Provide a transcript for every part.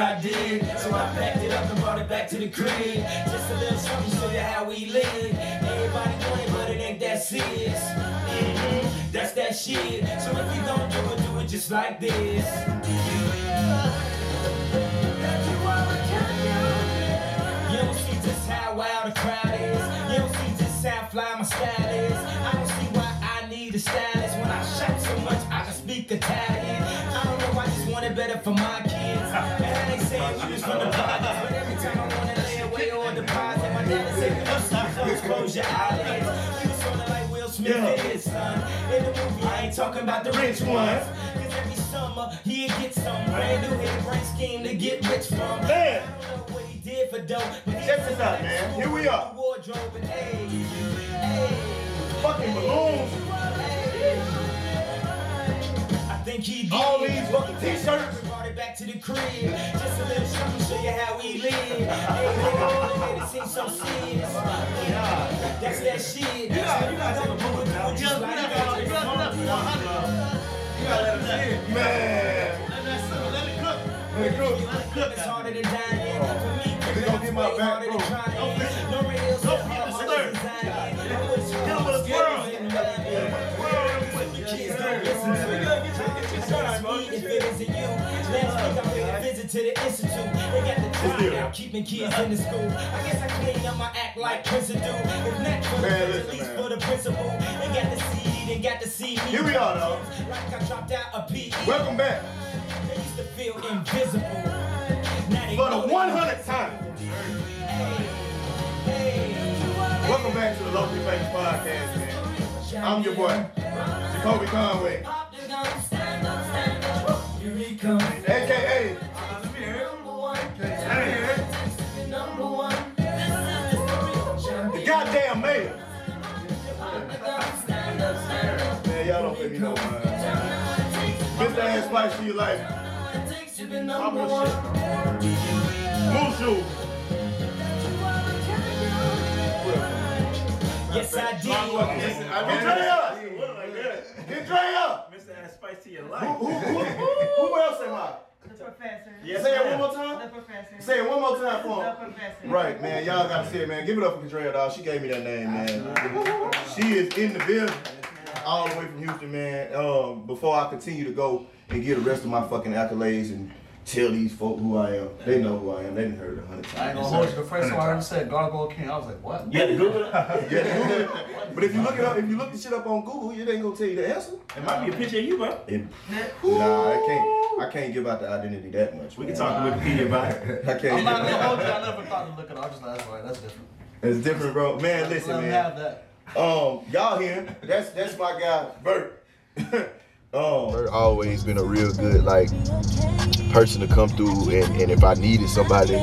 I did. So I packed it up and brought it back to the crib. Just a little something, to show you how we live. Everybody it, but it ain't that serious. Mhm, That's that shit. So if you don't do it, do it just like this. You don't see just how wild the crowd is. You don't see just how fly my style is. I don't see why I need a stylist when I shout so much I can speak Italian. I don't know, why I just want it better for my kids. And I ain't saying we was from the but every time I wanna lay away or deposit, my dad say, "Close- close your eyelids. You sorta like Will Smith Yeah. his son. In the movie, I ain't talking about the rich ones. Cause every summer, he'd get some brand new hit brain scheme to get rich from. Man. I don't know what he did for dope, Check this out, man. Here we are. Wardrobe and hey, hey. Fucking balloons. I think he did. All these fucking t-shirts. It back to the crib. Just a little something, show you how we live. Hey, nigga, all it made it seem so serious. That's that shit. You gotta, you gotta take a moment now. You Just you gotta, you let it. Man. Let that simmer, let it cook. Let it cook. Let it cook It's now. harder to dine in. For me, They gonna get my back, to bro. in. Don't fix it. Don't fix it, harder sir. to design in. I wish Hit him with a I twirl. was in love in. The kids don't listen to me. Trust me, if it isn't you. Last week I paid a visit to the institute. They got the job now, keeping kids in the school. I guess I clean up my act like Prince do. If not for the Man, listen, at least man. for the principal. They got to see, they got to see me. Here we are, though. Like I dropped out a PE. Welcome back They used to feel invisible. For the they- 100th time. Welcome back to the Locally Famous Podcast, man. I'm your boy, Jacolby Conway, Here he comes. aka Let me hear it. Let me hear it. Number one. This is the real the champion. goddamn mayor. Stand up, stand up. Man, y'all don't pay me no mind. Mr. Ass Spice to your life. It takes to be Yes, I did. Get Drea. Get Drea. Mr. Add Spice to your life. who, who, who else am I? The professor. Yes, Say it one more time. The professor. Say it one more time for him. The professor. Right, man. Y'all gotta see it, man. Give it up for Kadrea, dog. She gave me that name, man. She is in the building, all the way from Houston, man. Um, before I continue to go and get the rest of my fucking accolades and tell these folk who I am, they know who I am. They didn't heard it a hundred times. I ain't times. gonna hold you. The first time I heard it said Gargoyle King, I was like, what? You had to Google it? Yeah, Google it. But if you look it up, if you look the shit up on Google, it ain't gonna tell you the answer. It might be a picture of you, bro. It, nah, I can't. I can't give out the identity that much. We can talk to Wikipedia about it. I can't. I'm not gonna hold you. I never thought to look it up. I just like, that's right. That's different. It's different, bro. Man, listen, Let man. him have that. Um, y'all here? That's that's my guy, Bert. Bert always been a real good like person to come through, and, and if I needed somebody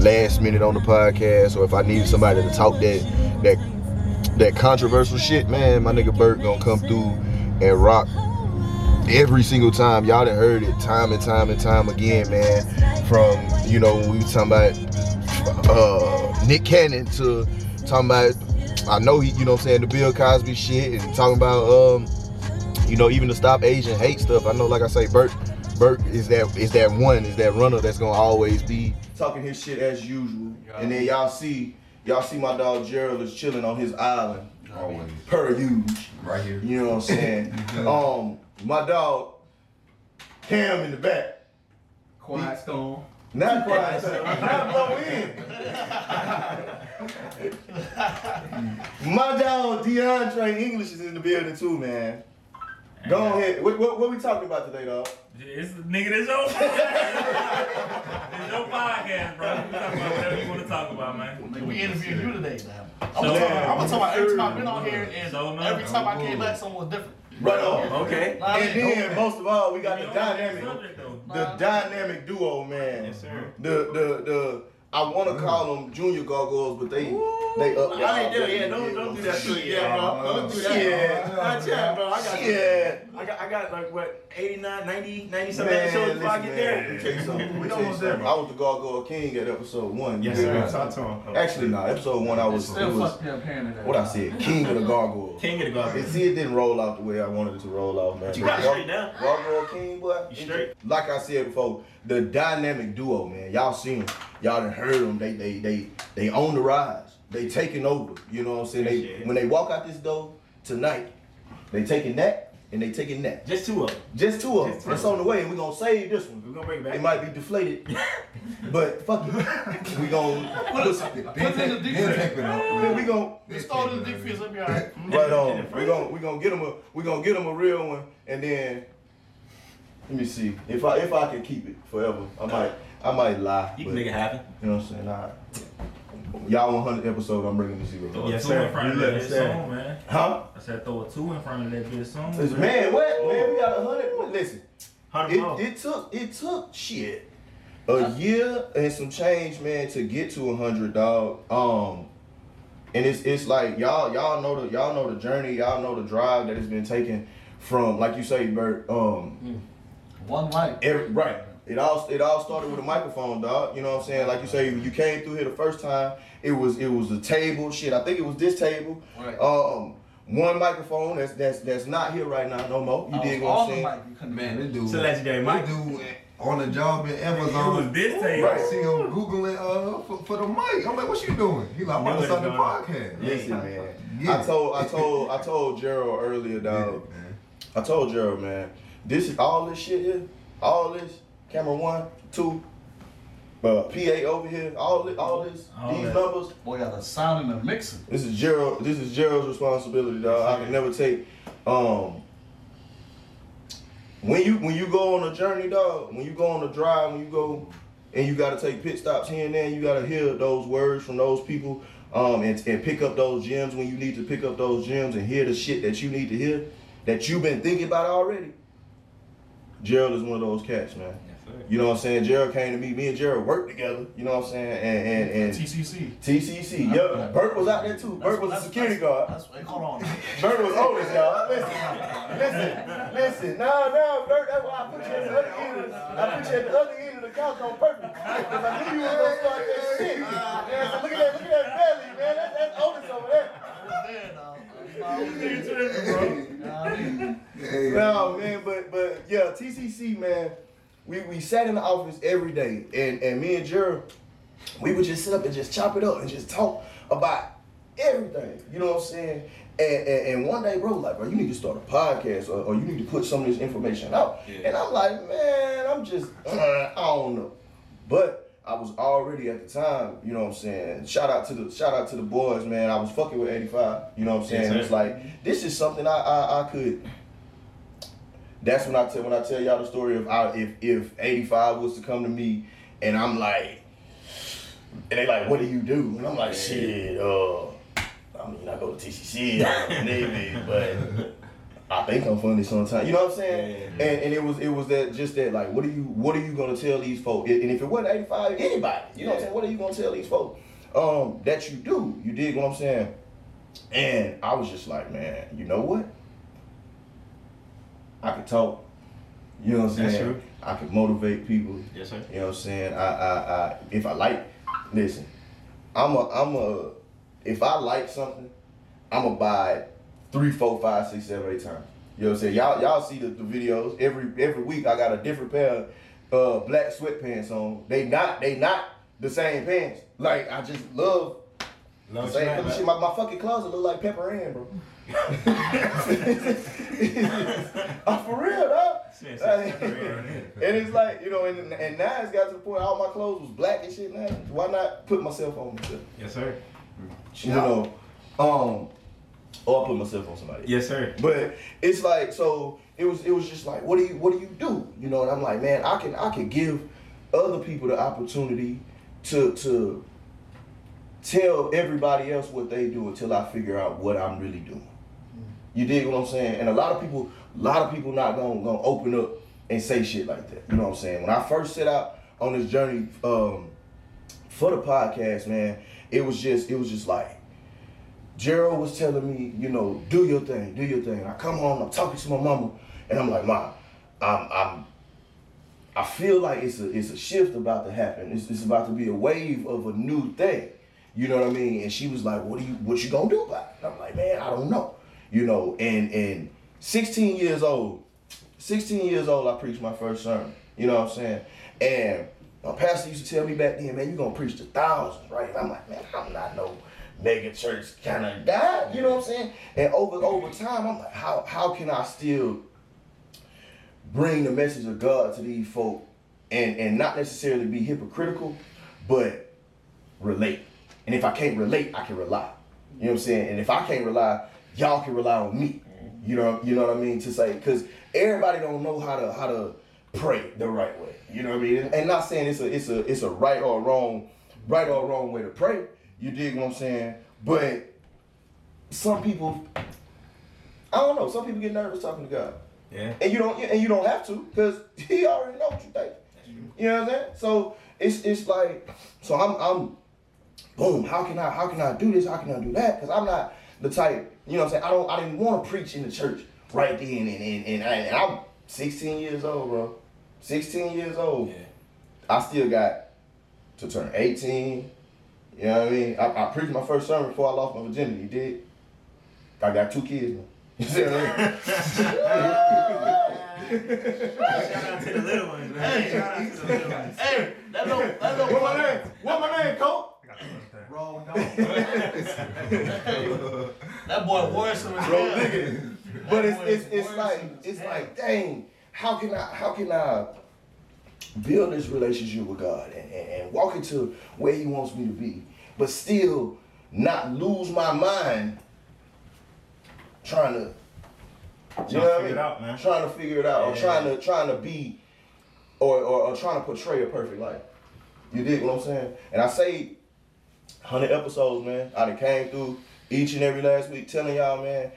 last minute on the podcast, or if I needed somebody to talk that that that controversial shit, man, my nigga Bert gonna come through and rock every single time. Y'all done heard it time and time and time again, man. From you know we was talking about uh, Nick Cannon to talking about I know he, you know what I'm saying, the Bill Cosby shit and talking about um, you know, even the stop Asian hate stuff. I know like I say, Bert Bert is that is that one, is that runner that's gonna always be talking his shit as usual. And then y'all see y'all see my dog Gerald is chilling on his island. Always. Per usual. Right here. You know what I'm saying? um, my dog Cam in the back. Quiet storm. Not quiet, not blow in. My dog DeAndre English is in the building too, man. Go ahead. What, what, what we talking about today, dog? It's the nigga, this your it's your podcast, bro. We talk about whatever you want to talk about, man. We interviewed you today, now. I'm So- gonna talk about- I'm gonna talk about every time I've been on here, and So, no. every time I came back, someone was different. Right on. Okay. And mean, then most of all, we got the We on the dynamic, subject, the dynamic duo, man. Yes, sir. The the the I want to mm. call them junior gargoyles, but they they up there. I ain't there. Yeah, don't don't do that to it. Yeah, bro. Don't do that. Shit. Not yet, bro. I got Shit. I got I got like what 89, 90, 90 some Man, episodes before I get man, there. let me tell something. Let We tell you almost there, something. bro. I was the Gargoyle King at episode one. Yes, You sir. Talk to him. Oh. Actually, no. Episode one, I was, Still was fucked up hearing that. what I said, King of the Gargoyles. King of the And garbage. see, it didn't roll out the way I wanted it to roll out, man. You got straight now. Gargoyle King, boy. You straight? Like I said before, the dynamic duo, man. Y'all seen them. Y'all done heard them. They, they, they, they own the rise. They taking over. You know what I'm saying? They, when they walk out this door tonight, they taking that and they taking that. Just two of them. Just two of them. Just two. That's on the way, and we're gonna save this one. We're gonna bring it back. It might be deflated, but fuck it. We gonna Put it in the defense. we gonna Just throw it in the defense. It'll be all right. right on. We gonna we gonna get them a we gonna get them a real one, and then let me see if I if I can keep it forever. I might I might lie. You but, can make it happen. You know what I'm saying? Nah. Y'all 100 episode, I'm bringing the zero. Throw a two sir. in front of that let bitch song, man. Huh? I said throw a two in front of that bitch song. It's- Man, what? Man, we got a hundred. Listen, Hundred more. it, it took it took shit a year and some change, man, to get to a hundred, dog. Um, and it's it's like y'all y'all know the y'all know the journey, y'all know the drive that has been taken from, like you say, Bert. Um, One mic. every right. It all it all started with a microphone, dog. You know what I'm saying? Like you say, you came through here the first time. It was it was a table, shit. I think it was this table. Right. Um, one microphone that's that's that's not here right now no more. You I dig was what I'm on the saying? mic. Man, do this dude. It's a legendary mic. This dude on the job in Amazon. It was Amazon. this table. Right. I see him googling uh for, for the mic. I'm like, what you doing? He like, I'm about the podcast. Listen, man. Yeah. I told I told I told Gerald earlier, dog. it, man. I told Gerald, man. This is all this shit here. All this camera one, two, uh, PA over here. All this, all this, All these that. numbers. Boy, got the sound and the mixer. This is Gerald. This is Gerald's responsibility, dog. I can never take. Um, when you when you go on a journey, dog. When you go on a drive, when you go and you got to take pit stops here and there, you got to hear those words from those people, um, and, and pick up those gems when you need to pick up those gems and hear the shit that you need to hear that you've been thinking about already. Gerald is one of those cats, man. You know what I'm saying? Gerald came to me. Me and Gerald worked together. You know what I'm saying? And and, and TCC. TCC. Yeah, Bert was out there too. Bert was a security that's- guard. That's, hey, hold on. Bert was oldest, y'all. Listen, listen, listen. No, no, Bert. That's why I put you at the other end. Of the, I put you at the other end of the couch on purpose because I knew you was gonna start that shit. Ah, yeah, so look at that, look at that belly, man. That, that's oldest over there. Hey, No, man, but but yeah, TCC, man. We we sat in the office every day, and and me and Gerald, we would just sit up and just chop it up and just talk about everything. You know what I'm saying? And, and, and one day, bro, like, bro, you need to start a podcast or, or you need to put some of this information out. And I'm like, man, I'm just, uh, I don't know. But I was already at the time, you know what I'm saying. Shout out to the shout out to the boys, man. I was fucking with 85. You know what I'm saying? Yes, it's like this is something I, I I could. That's when I tell when I tell y'all the story of I, if if 85 was to come to me and I'm like, and they like, what do you do? And I'm like, shit, uh, I mean, I go to TCC, I go to Navy, but I think I'm funny sometimes. You know what I'm saying? And and it was it was that just that like, what are you what are you gonna tell these folks? And if it wasn't 85, anybody, you know what I'm saying? What are you gonna tell these folks? Um, that you do. You dig what I'm saying? And I was just like, man, you know what? I could talk. You know what I'm saying? I could motivate people. Yes, sir. You know what I'm saying? I, I, I, if I like, listen, I'm a, I'm a, if I like something, I'm gonna buy it three, four, five, six, seven, eight times. You know what I'm saying? Y'all, y'all see the, the videos every every week. I got a different pair of uh, black sweatpants on. They not, they not the same pants. Like I just love. Love the same color shit. My, my fucking closet look like Pepper Ann, bro. I'm for real, dog. Like, and it's like, you know, and, and now it's got to the point all my clothes was black and shit now. Why not put myself on myself? Yes, sir. You know, um, or I put myself on somebody. Yes, sir. But it's like so it was it was just like what do you what do you do? You know, and I'm like, man, I can I can give other people the opportunity to to tell everybody else what they do until I figure out what I'm really doing. You dig what I'm saying? And a lot of people, a lot of people not gonna gonna open up and say shit like that. You know what I'm saying? When I first set out on this journey um, for the podcast, man, it was just it was just like Gerald was telling me, you know, do your thing, do your thing. I come home, I'm talking to my mama, and I'm like, Mom, I'm I'm I feel like it's a it's a shift about to happen. It's, it's about to be a wave of a new thing. You know what I mean? And she was like, "What are you What you gonna do about it?" And I'm like, "Man, I don't know." You know, and and 16 years old, 16 years old, I preached my first sermon. You know what I'm saying? And my pastor used to tell me back then, "Man, you're gonna preach to thousands, right?" And I'm like, "Man, I'm not no mega church kind of guy." You know what I'm saying? And over over time, I'm like, "How how can I still?" bring the message of God to these folk and and not necessarily be hypocritical, but relate. And if I can't relate, I can rely. You know what I'm saying? And if I can't rely, y'all can rely on me. You know, you know what I mean? To say, because everybody don't know how to how to pray the right way. You know what I mean? And not saying it's a it's a it's a right or wrong, right or wrong way to pray. You dig what I'm saying? But some people, I don't know. Some people get nervous talking to God. Yeah. And you don't and you don't have to because he already know what you think. You know what I'm saying? So it's it's like so I'm I'm boom, how can I how can I do this? How can I do that? Because I'm not the type, you know what I'm saying? I don't I didn't want to preach in the church right then and and, and, I, and I'm 16 years old, bro. 16 years old. Yeah. I still got to turn 18. You know what I mean? I, I preached my first sermon before I lost my virginity. Did. I got two kids now. You see what I mean? Shout out to the little ones, man. Shout out to the little ones. Hey, that don't, that don't. What my name? What my name, Coach? Wrong dog. That boy worrisome as Bro, hell. nigga. But it's it's it's like it's like dang, how can I how can I build this relationship with God and, and, and walk into where He wants me to be, but still not lose my mind trying to you know what I figure mean? it out, man. Trying to figure it out, or trying to trying to be, or, or or trying to portray a perfect life. You dig what I'm saying? And I say, hundred episodes, man. I done came through each and every last week telling y'all, man,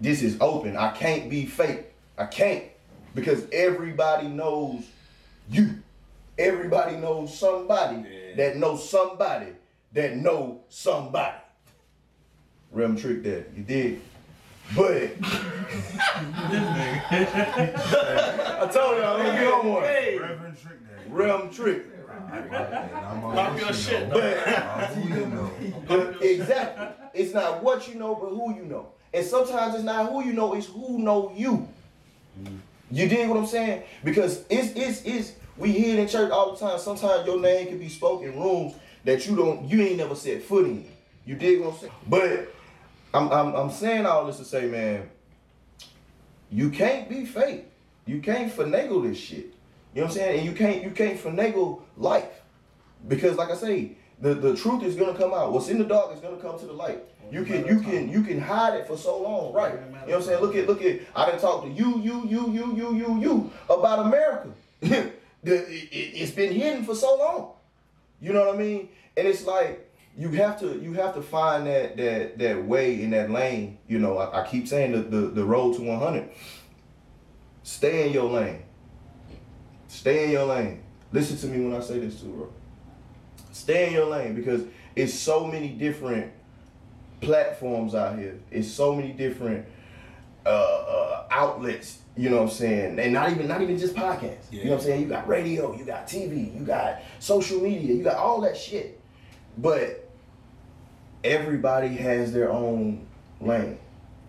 this is open. I can't be fake. I can't because everybody knows you. Everybody knows somebody Yeah. that knows somebody that know somebody. Rem trick that you did. But I told y'all, let me get on one. Hey. Reverend Trick Daddy. Rem trick. Pop your shit, though. But Who? But exactly. It's not what you know, but who you know. And sometimes it's not who you know, it's who know you. You dig what I'm saying? Because it's it's it's we hear it in church all the time. Sometimes your name can be spoken in rooms that you don't you ain't never set foot in. You dig what I'm saying? But I'm I'm I'm saying all this to say, man, you can't be fake. You can't finagle this shit. You know what I'm saying? And you can't you can't finagle life. Because like I say, the, the truth is gonna come out. What's in the dark is gonna come to the light. You can you can you can hide it for so long, right? You know what I'm saying? Look at look at I done talked to you, you, you, you, you, you, you about America. the, it, it's been hidden for so long. You know what I mean? And it's like you have to you have to find that that that way in that lane. You know, I, I keep saying the, the the road to 100. Stay in your lane. Stay in your lane. Listen to me when I say this too, bro. Stay in your lane because it's so many different platforms out here. It's so many different uh, uh, outlets. You know what I'm saying? And not even not even just podcasts. You know what I'm saying? You got radio, you got TV, you got social media, you got all that shit. But everybody has their own lane.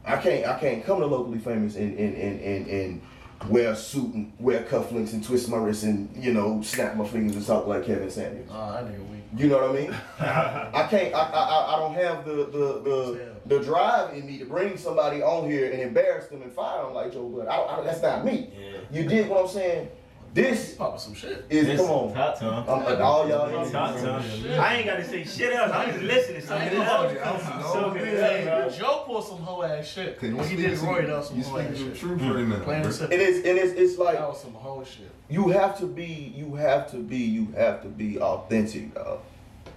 I can't I can't come to locally famous and and and and, and wear a suit and wear cufflinks and twist my wrists and you know snap my fingers and talk like Kevin Samuels. Oh, that nigga weak. You know what I mean? I can't. I, I I don't have the the the, the drive in me to bring somebody on here and embarrass them and fire them like Joe Budden. I, I, that's not me. Yeah. You did what I'm saying. This Popping some shit. is come on. Talk to him. I'm, like, all y'all in Talk here. to. I ain't got to say shit else. I'm just listening. So I ain't good. gonna So good. Hey. Joe pulled some hoe ass shit. Cause you When he did speaking Roy, some- that was some you hoe ass shit. truth right now. Plain and bro. simple. It is and it's it's like That was some hoe shit. you have to be you have to be you have to be authentic, dog.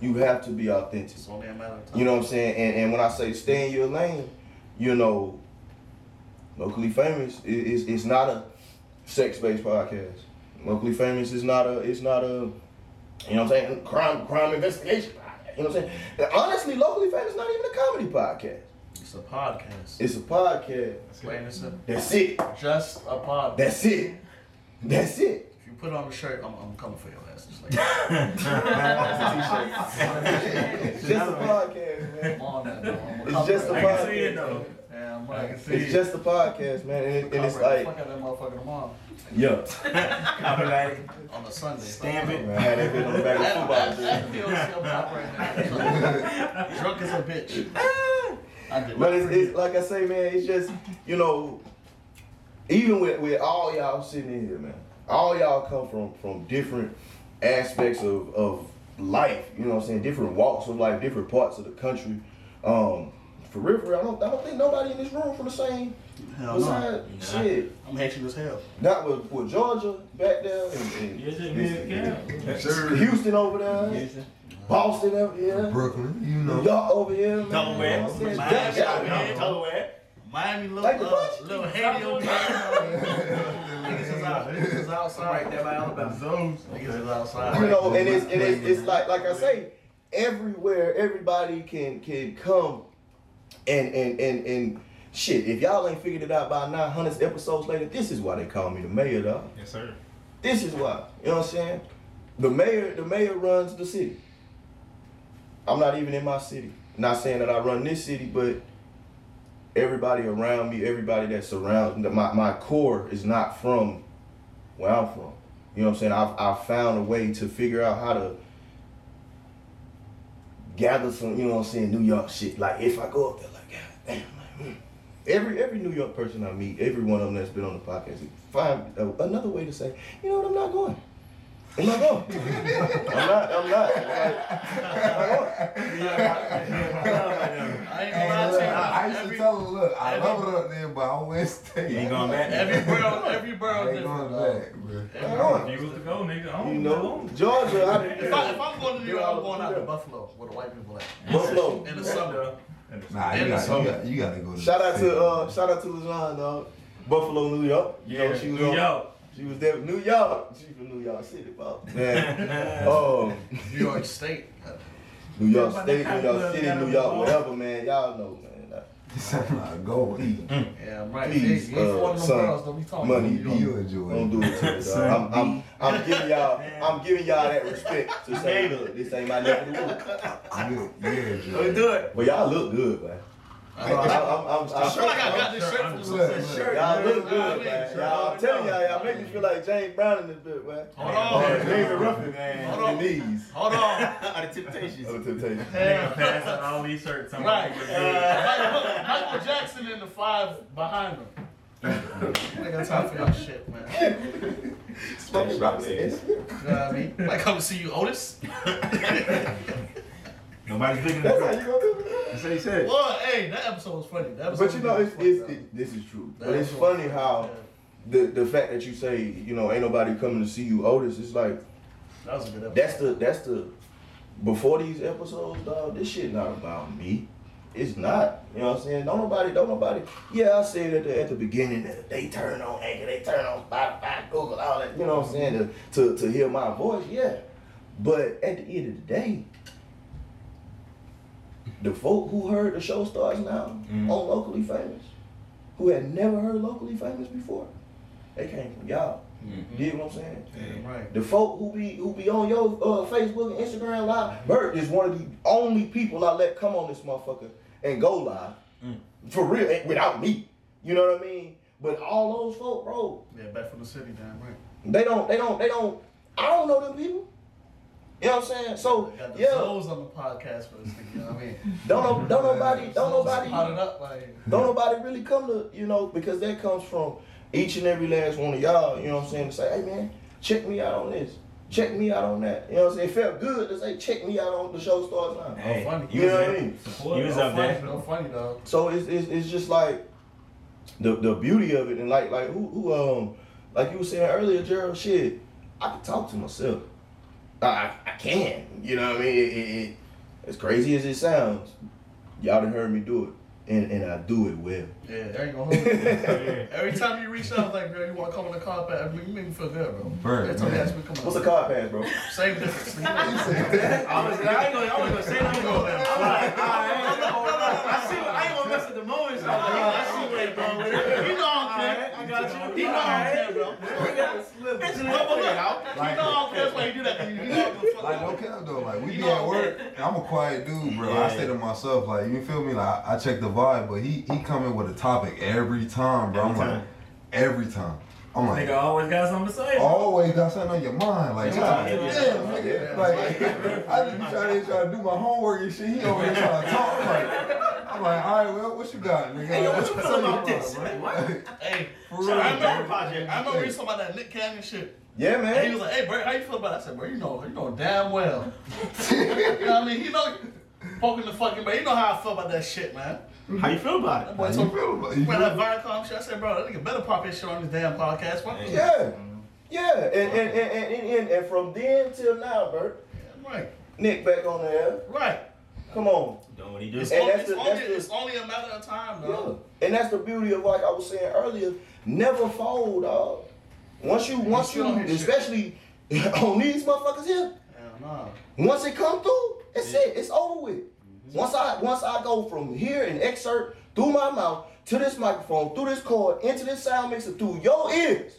You have to be authentic. It's only a matter of time. You know what I'm saying? And, and when I say stay in your lane, you know, locally famous is is it's not a sex based podcast. Locally famous is not a it's not a You know what I'm saying? Crime, crime investigation. podcast, You know what I'm saying? And honestly, locally famous not even a comedy podcast. It's a podcast. It's a podcast. And simple. That's it. Just a podcast. That's it. That's it. if you put on the shirt, I'm, I'm coming for your ass. It's like, just a podcast, man. I'm on that. though. It's just a podcast. I it. can see it though. Yeah, right. It's it. just a podcast, man, and, it, and it's like, Fuck out that motherfucker tomorrow yeah. Copyright. on a Sunday. Stamp it. Man, I had that bitch on the back of the football I, I, I field. feel I'm right now. Drunk as a bitch. But it's, it's like I say, man, it's just, you know, even with, with all y'all sitting in here, man, all y'all come from from different aspects of, of life, you know what I'm saying? Different walks of life, different parts of the country. Um, for real, for real, I don't, I don't think nobody in this room from the same Hell no. besides shit. I'm Haitian as hell. Not with, with Georgia back there and, and Yes, it is. Yeah. Sure. Houston over there, Boston over here, Brooklyn, you New know. York over here, man. Delaware. You know what I'm saying? Miami, Yeah, yeah, Miami. Delaware. Miami, little, Like uh, little Haiti over there. Niggas is out. Niggas is outside. Right there by Alabama. Zones. Niggas is outside. you know, and it's and it's, it's like like I say, everywhere everybody can can come and and and and shit. If y'all ain't figured it out by 900 episodes later, this is why they call me the mayor, dog. Yes, sir. This is why. You know what I'm saying? The mayor, the mayor runs the city. I'm not even in my city. Not saying that I run this city, but everybody around me, everybody that surrounds me, my, my core is not from where I'm from. You know what I'm saying? I've, I've found a way to figure out how to gather some, you know what I'm saying, New York shit. Like if I go up there, every every New York person I meet, every one of them that's been on the podcast, find a, uh, another way to say, you know what, I'm not going. I'm not going. I'm not. I'm not. I'm not going. I ain't gonna lie look, to you. I I used to tell her, look, I every- love it up there, but I always stay. You ain't going back? every borough, every I borough ain't different. going dog. back, bro. I'm going. If you was to go, nigga, I don't You know, Georgia. I If, I, if I'm going to New York, I'm going out to Buffalo, where the white people at. Buffalo. In the summer. Nah, you got, summer. you got, you got to go to Shout the out to uh, shout out to LeJean, dog. Buffalo, New York. You know, she was New on- York. She was there. New York. She from New York City, bro. Man. um, New York State. New York Yeah, State, New York City, New York, whatever, man. Y'all know, man. Like, I'm not going. Yeah, I'm right. Please, you ain't uh, one of them son, boroughs, don't be talking money, about New York. You enjoy Don't do it to me, dog. I'm, I'm, I'm giving y'all, I'm giving y'all that respect to say, look, this ain't my neck of the woods. You, you enjoy Let's do it. Well, y'all look good, man. I I'm, I- I'm, I'm, I'm sure like I I'm- got this shirt from Look, shirt. Y'all look good, man. Y'all, I'm telling y'all, y'all make me feel like James Brown in this bit, man. Hold on. David Ruffin, man. Hold On on. knees. Hold on. Are the temptations. Oh, temptation. Nigga pass all these shirts. I'm Right. Uh, Michael, Michael Jackson and the five behind him. I got time for y'all shit, man. Smoking rocks in this. You know what I mean? Like, come see you, Otis. Nobody's looking That's how at you gonna do it. That's what he said. Well, hey, that episode was funny. That episode But you know, was it's, funny, it's, though. it, this is true. That But it's episode funny was how funny, the the fact that you say, you know, ain't nobody coming to see you, Otis. It's like. That was a good episode. that's the that's the before these episodes, dog. This shit not about me. It's not. You know what I'm saying? Don't nobody, don't nobody. Yeah, I said at the at the beginning that they turn on Anchor, they turn on Spotify, Google, all that. You know what I'm saying? To to, to hear my voice, yeah. But at the end of the day, the folk who heard the show starts now Mhm. on locally famous, who had never heard locally famous before, they came from y'all. Mhm. You get what I'm saying? Damn right. The folk who be who be on your uh, Facebook and Instagram live, Bert is one of the only people I let come on this motherfucker and go live. Mm. For real, without me. You know what I mean? But all those folk, bro, Yeah, back from the city, damn right. they don't, they don't, they don't. I don't know them people. You know what I'm saying? So Got the yeah, Zoes on the podcast for this thing, you know what I mean? don't know, don't nobody, don't nobody, up like. don't nobody really come to you know because that comes from each and every last one of y'all. You know what I'm saying? To say, hey man, check me out on this. Check me out on that. You know what I'm saying? It felt good to say, check me out on the show starts now. Hey, funny. you You know what I there. mean? You was no up funny, there. No funny, dog. So it's, it's it's just like the the beauty of it and like like who who um like you were saying earlier, Gerald, shit, I can talk to myself. I I, I can. You know what I mean? It, it, it, as crazy as it sounds, y'all done heard me do it. and, and I do it well. Yeah, there ain't gonna hold you. Every time you reach out, like, girl, you want to come on the car pass, you make me feel good, bro. Bro, Every time you man. ask me come on. What's a card pass, bro? Same difference. nigga. I was, I ain't gonna, I was gonna say nothing. Go there. I'm like, all right. I see. I ain't gonna mess with the moment. So I'm like, I see where you're going with it. He know I don't care. I got you. He know I don't care, bro. Look, look, look. He know I don't care. That's why he do that. 'cause He know I'm gonna fuck Like up. no cap though, like we You be know at what work. I'm a quiet dude, bro. I stay to myself. Like you feel me? Like I check the vibe, but he he come in with a topic every time, bro. I'm Every like time. every time. I'm like Nigga always got something to say. always got something on your mind. Like God Yeah. damn, nigga. Like I just be trying to try to do my homework and shit. He over here trying to talk. I'm like I'm like, all right, well, what you got, nigga? Hey, yo, what you What's feel about this? bro? Like, what? Hey, For so real, I bro. remember, I remember we talking about that Nick Cannon shit. Yeah, And he was like, "Hey, bro, how you feel about it?" I said, "Bro, you know, you know damn well." you know what I mean? He know poking the fucking, but you know how I feel about that shit, man. Mm-hmm. How you feel about it? boy How told you feel about it? You When feel- that Viacom shit, I said, "Bro, that nigga better pop his shit on this damn podcast." Fuck yeah. Yeah. Yeah. And and, and, and, and, and from then till now, Bert, Right, Nick back on the air. right. Come on. Doing what he do. It's, And only, that's it's, the- only, that's the- it's only a matter of time, Yeah. dog. And that's the beauty of like I was saying earlier, never fold, dog. Once you once shit you on his shit. especially on these motherfuckers here, Hell no. once it come through, it's it. It's over with. Once I once I go from here and excerpt through my mouth to this microphone, through this cord, into this sound mixer, through your ears.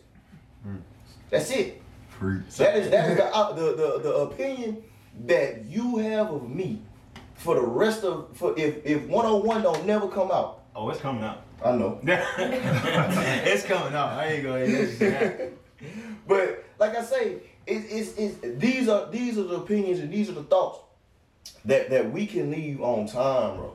That's it. Freak. That is that is the, uh, the the the opinion that you have of me for the rest of for if if 101 don't never come out. Oh, it's coming out. I know. it's coming out. I ain't gonna. But like I say, it, it's, it's these are these are the opinions and these are the thoughts that that we can leave on time, bro.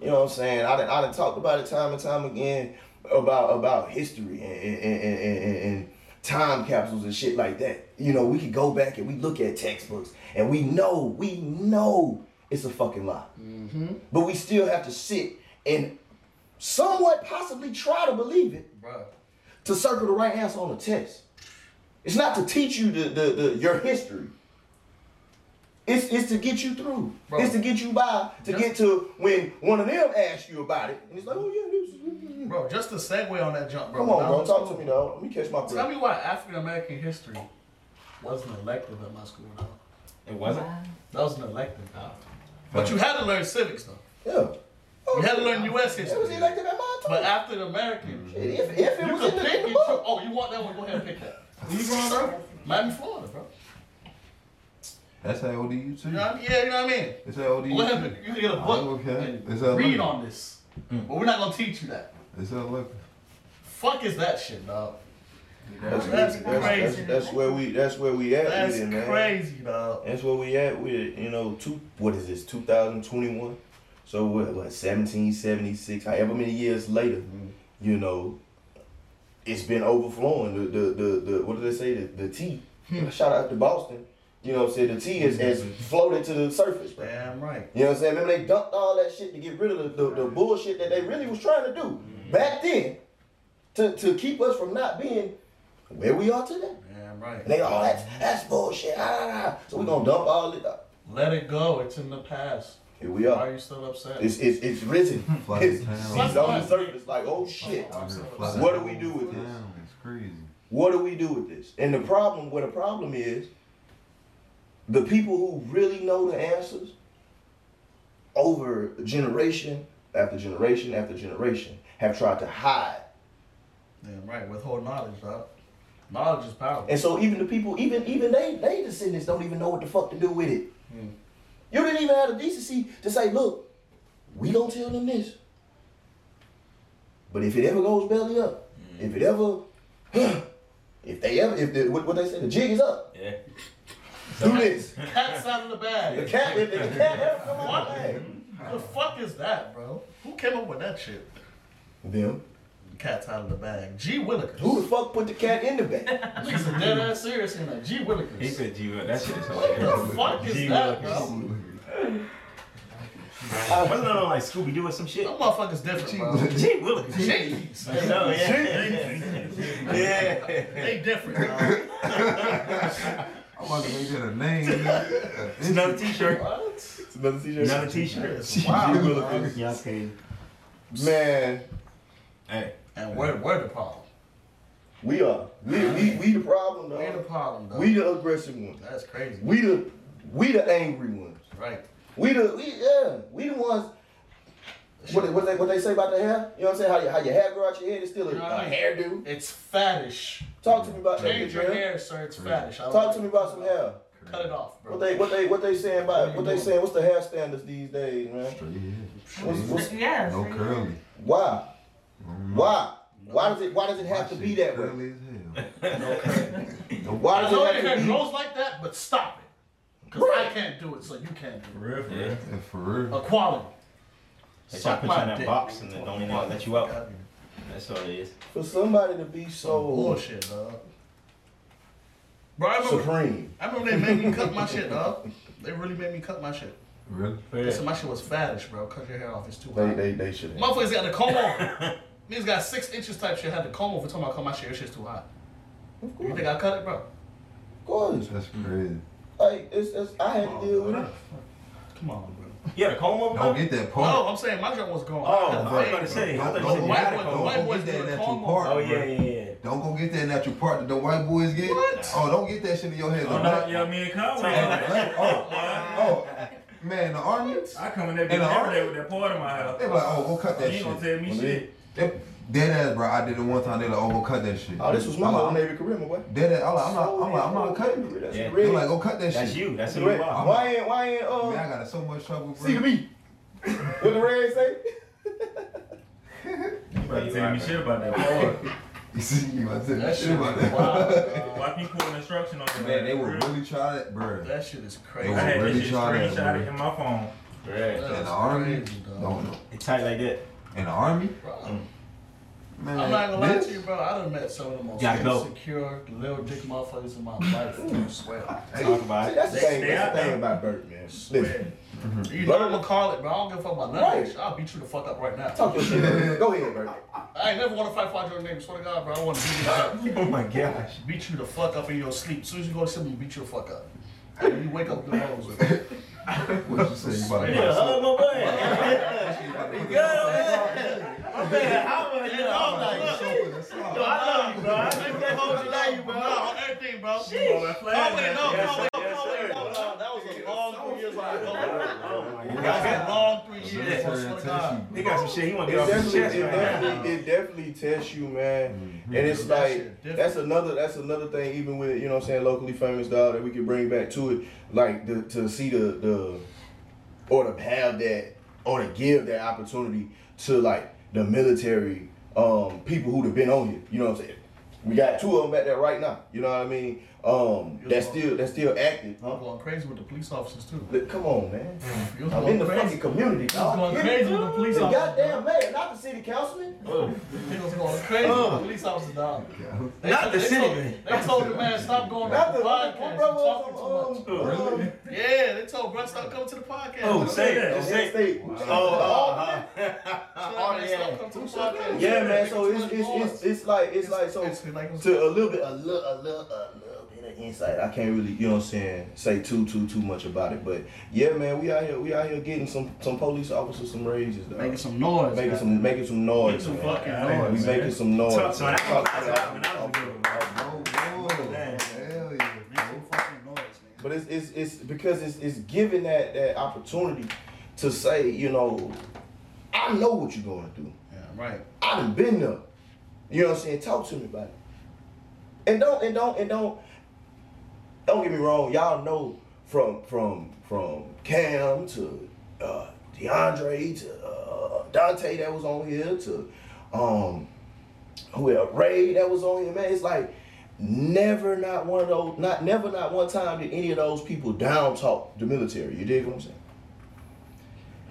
You know what I'm saying? I done, I done talked about it time and time again about about history and and, and, and, and time capsules and shit like that. You know, we could go back and we look at textbooks and we know we know it's a fucking lie, mm-hmm. but we still have to sit and somewhat possibly try to believe it to circle the right answer on the test. It's not to teach you the, the, the your history. It's, it's to get you through. Bro. It's to get you by to Just- get to when one of them asks you about it. And it's like, oh yeah, this is. Bro, just to segue on that jump, bro. Come on, bro. Talk in to me, school, dog. Let me catch my breath. Tell me why African American history wasn't elective at my school, though. It wasn't. That was an elective. But you had to learn civics, though. Yeah. Oh, You had to learn U.S. History. It was history. elected at mine too. But after the American, Shit, if, if it you was in could the, pick in the choose. book. Oh, you want that one? Go ahead and pick that. Where you growing up? Miami, Florida, bro. That's how ODU too. You know what I mean? Yeah, you know what I mean? It's how ODU Go ahead too. You can get a Oh, book okay. and It's a read on this. Mm. But we're not gonna teach you that. It's how look. Fuck is that shit, dog? That's, That's that's, that's, crazy. that's where we that's where we at That's with it, man. crazy, dog. That's where we at with it. You know, two what is this, 2021? So what, what 1776, however many years later, mm-hmm. you know, it's been overflowing. The the the, the what did they say? The, the tea. Hmm. Shout out to Boston. You know what I'm saying? The tea has, has floated to the surface, bro. Damn right. You know what I'm saying? Remember they dumped all that shit to get rid of the, the, the bullshit that they really was trying to do back then to, to keep us from not being where we are today. Damn right. And they go, oh, that's, that's bullshit. Ah, ah, ah. So we're gonna dump all it up. Let it go. It's in the past. Here we are. Why are. are you still upset? It's, it's, it's risen. Fly It's, to it's on the surface like, oh shit. Out here, fly What do we do with this? town. It's crazy. What do we do with this? And the problem, what the problem is, the people who really know the answers over generation after generation after generation have tried to hide. Damn right. Withhold knowledge, dog. Knowledge is power. And so even the people, even even they they descendants don't even know what the fuck to do with it. Hmm. You didn't even have the decency to say, look, we don't tell them this. But if it ever goes belly up, hmm. if it ever, if they ever, if the, what, what they say, the jig is up, Yeah. Do this. Cat's out of the bag. The bag. cat, if the cat ever come out, hey, The fuck is that, bro? Who came up with that shit? them. Cat's out of the bag. G Willikers. Who the fuck put the cat in the bag? He's a dead ass serious in that. G Willikers. He said G. That shit is What hilarious. the fuck is G that, Willikers. bro? Wasn't that on like Scooby Doo or some shit? Them motherfuckers different, bro. G. Willikers. Jeez. I know, yeah. Yeah. They different, dog. I'm about to make that a name. It's another T-shirt. What? It's another t-shirt. Another T-shirt. Wow. dog. Yeah, okay. Man, Hey, And we're, we're the problem. we are. We we, we the problem, We're the problem, though. We the aggressive ones. That's crazy. We the we the angry ones. right. We the we yeah. We the ones. What what they what they say about the hair? You know what I'm saying? How your how your hair grow out your head is still a, You know what mean? hairdo. It's faddish. Talk to me about that. Change your hair, sir. It's faddish. I Talk like to me about some hair. Cut it off, bro. What they what they what they saying about what they saying? What's the hair standards these days, man? Straight head. What's, what's, Yeah. No curly. why? Mm. Why? Why does it why does it have to be that way? Curly as hell. Why I does know it have to be? grows like that, but stop it. Because I can't do it, so you can't do For real, for real. Yeah, for real. Equality. They try to put you in that box and they don't even let you out. That's all it is. For somebody to be So so bullshit, dog. Bro, I remember, supreme. I remember they made me cut my shit, dog. They really made me cut my shit. Really? They said my shit was faddish, bro. Cut your hair off, it's too They hot. they they should. Motherfuckers got the comb over. Niggas got six inches type shit, had the comb over, talking about cut my shit, your shit's too hot. Of You course, think I cut it, bro? of course. That's crazy. Like it's, it's I had to deal with it. Come on, bro. You got a comb over Don't get that part. No. I'm saying my joint was gone. Oh, I I was about to say. I thought Don't, said don't, you had a White boy- don't boys get that natural comb part. Oh, yeah, yeah, yeah. Don't go get that natural part that the white boys get. What? Oh, don't get that shit in your head. Oh, The no, black- yeah, me and Conway. Oh, oh, oh, man, the army, I come in there In the army? with that part in my house. they be like, oh, go cut oh, You that ain't gonna tell me shit. They- Dead ass, bro. I did it one time. They like, oh, go cut that shit. Oh, this was my I'm whole like, Navy career, my boy. Dead ass. I'm like, I'm not, I'm like, I'm not cutting it. That's Yeah. the They red. like, go cut that That's shit. you. That's The who you are. Why ain't why ain't Man, I uh got in so much trouble, bro. see me? What the red say? You about to tell me shit about that part. You see, you about to say That that shit shit was about that. wild. dog. Why keep pulling instruction on the Man, they were really try that, bro. That shit is crazy. I crazy. had really this shit try that, screenshotted bro. in my phone. Right. In the army, crazy, dog. don't know. It's tight like that. In the army, Bro, man. I'm not gonna lie to you, bro. I done met some of the most Gotta go. insecure, little dick motherfuckers in my life. I swear. Talk about See, it. that's the They- thing. they That's out the thing about Bert, man. Swear. Listen, You know I'm gonna call it, bro. I don't give a fuck about none of this. I'll beat you the fuck up right now. talk your shit. Go ahead, Bert. I ain't never wanna fight for your name. Swear to God, bro. I wanna beat you up. Oh my gosh. Beat you the fuck up in your sleep. As soon as you go to sleep, I'm beat you the fuck up. And you wake up, the hoes with it. What you say? You about to Yeah, hug my boy. You good, man? My man, how am I? You know, I'm like, shit. Yo. I love you, bro. I think that hold you love you, bro. No, on everything, bro. That flag, wait, man. no, no, sir. wait, Yes, no, no, no. That was a long three years ago. Oh my That was a long three years. I Turn swear and to touch God. you, He got some shit he want to get off his chest it right now. definitely, it definitely tests you, man. Mm-hmm. And it's like that's another that's another thing. Even with you know what I'm saying locally famous dog that we could bring back to it, like the, to see the the or to have that or to give that opportunity to like the military um people who'd have been on here. You know what I'm saying? We got two of them back there right now. You know what I mean? Um, that's still that's still active. I'm going crazy with the police officers too. Look, Come on, man. You was I'm in the crazy. fucking community. You was going crazy with the police The officers. goddamn mayor, not the city councilman. He was going crazy with the police officers, dog. They Not told- the they city told- man. They told the man stop going Not on the the what podcast. bro You talking too was much. um, um, Yeah, they told bro stop coming to the podcast. Oh, say it. Ohio Say it. State. Oh, uh, Oh, man, stop coming to the podcast. Yeah, man. So it's it's, it's it's like it's like so It's like- to a little bit a little a little a little insight. I can't really you know what I'm saying say too too too much about it, but yeah, man, we out here we out here getting some some police officers some raises, dog. making some noise. making man. some making some noise, Making some man. fucking Yeah, noise. We making some noise. Talk man. Talk to I was- him. I was- I was a good one. Whoa. Man. Hell yeah. Make some fucking noise, man. But it's it's it's because it's it's giving that that opportunity to say you know I know what you're going through. Yeah, right. I done been there. You know what I'm saying? Talk to me about it. And don't and don't and don't don't get me wrong. Y'all know from from from Cam to uh, DeAndre to uh, Dante that was on here to um who else? Ray that was on here. Man, it's like never not one of those not never not one time did any of those people down talk the military. You dig what I'm saying?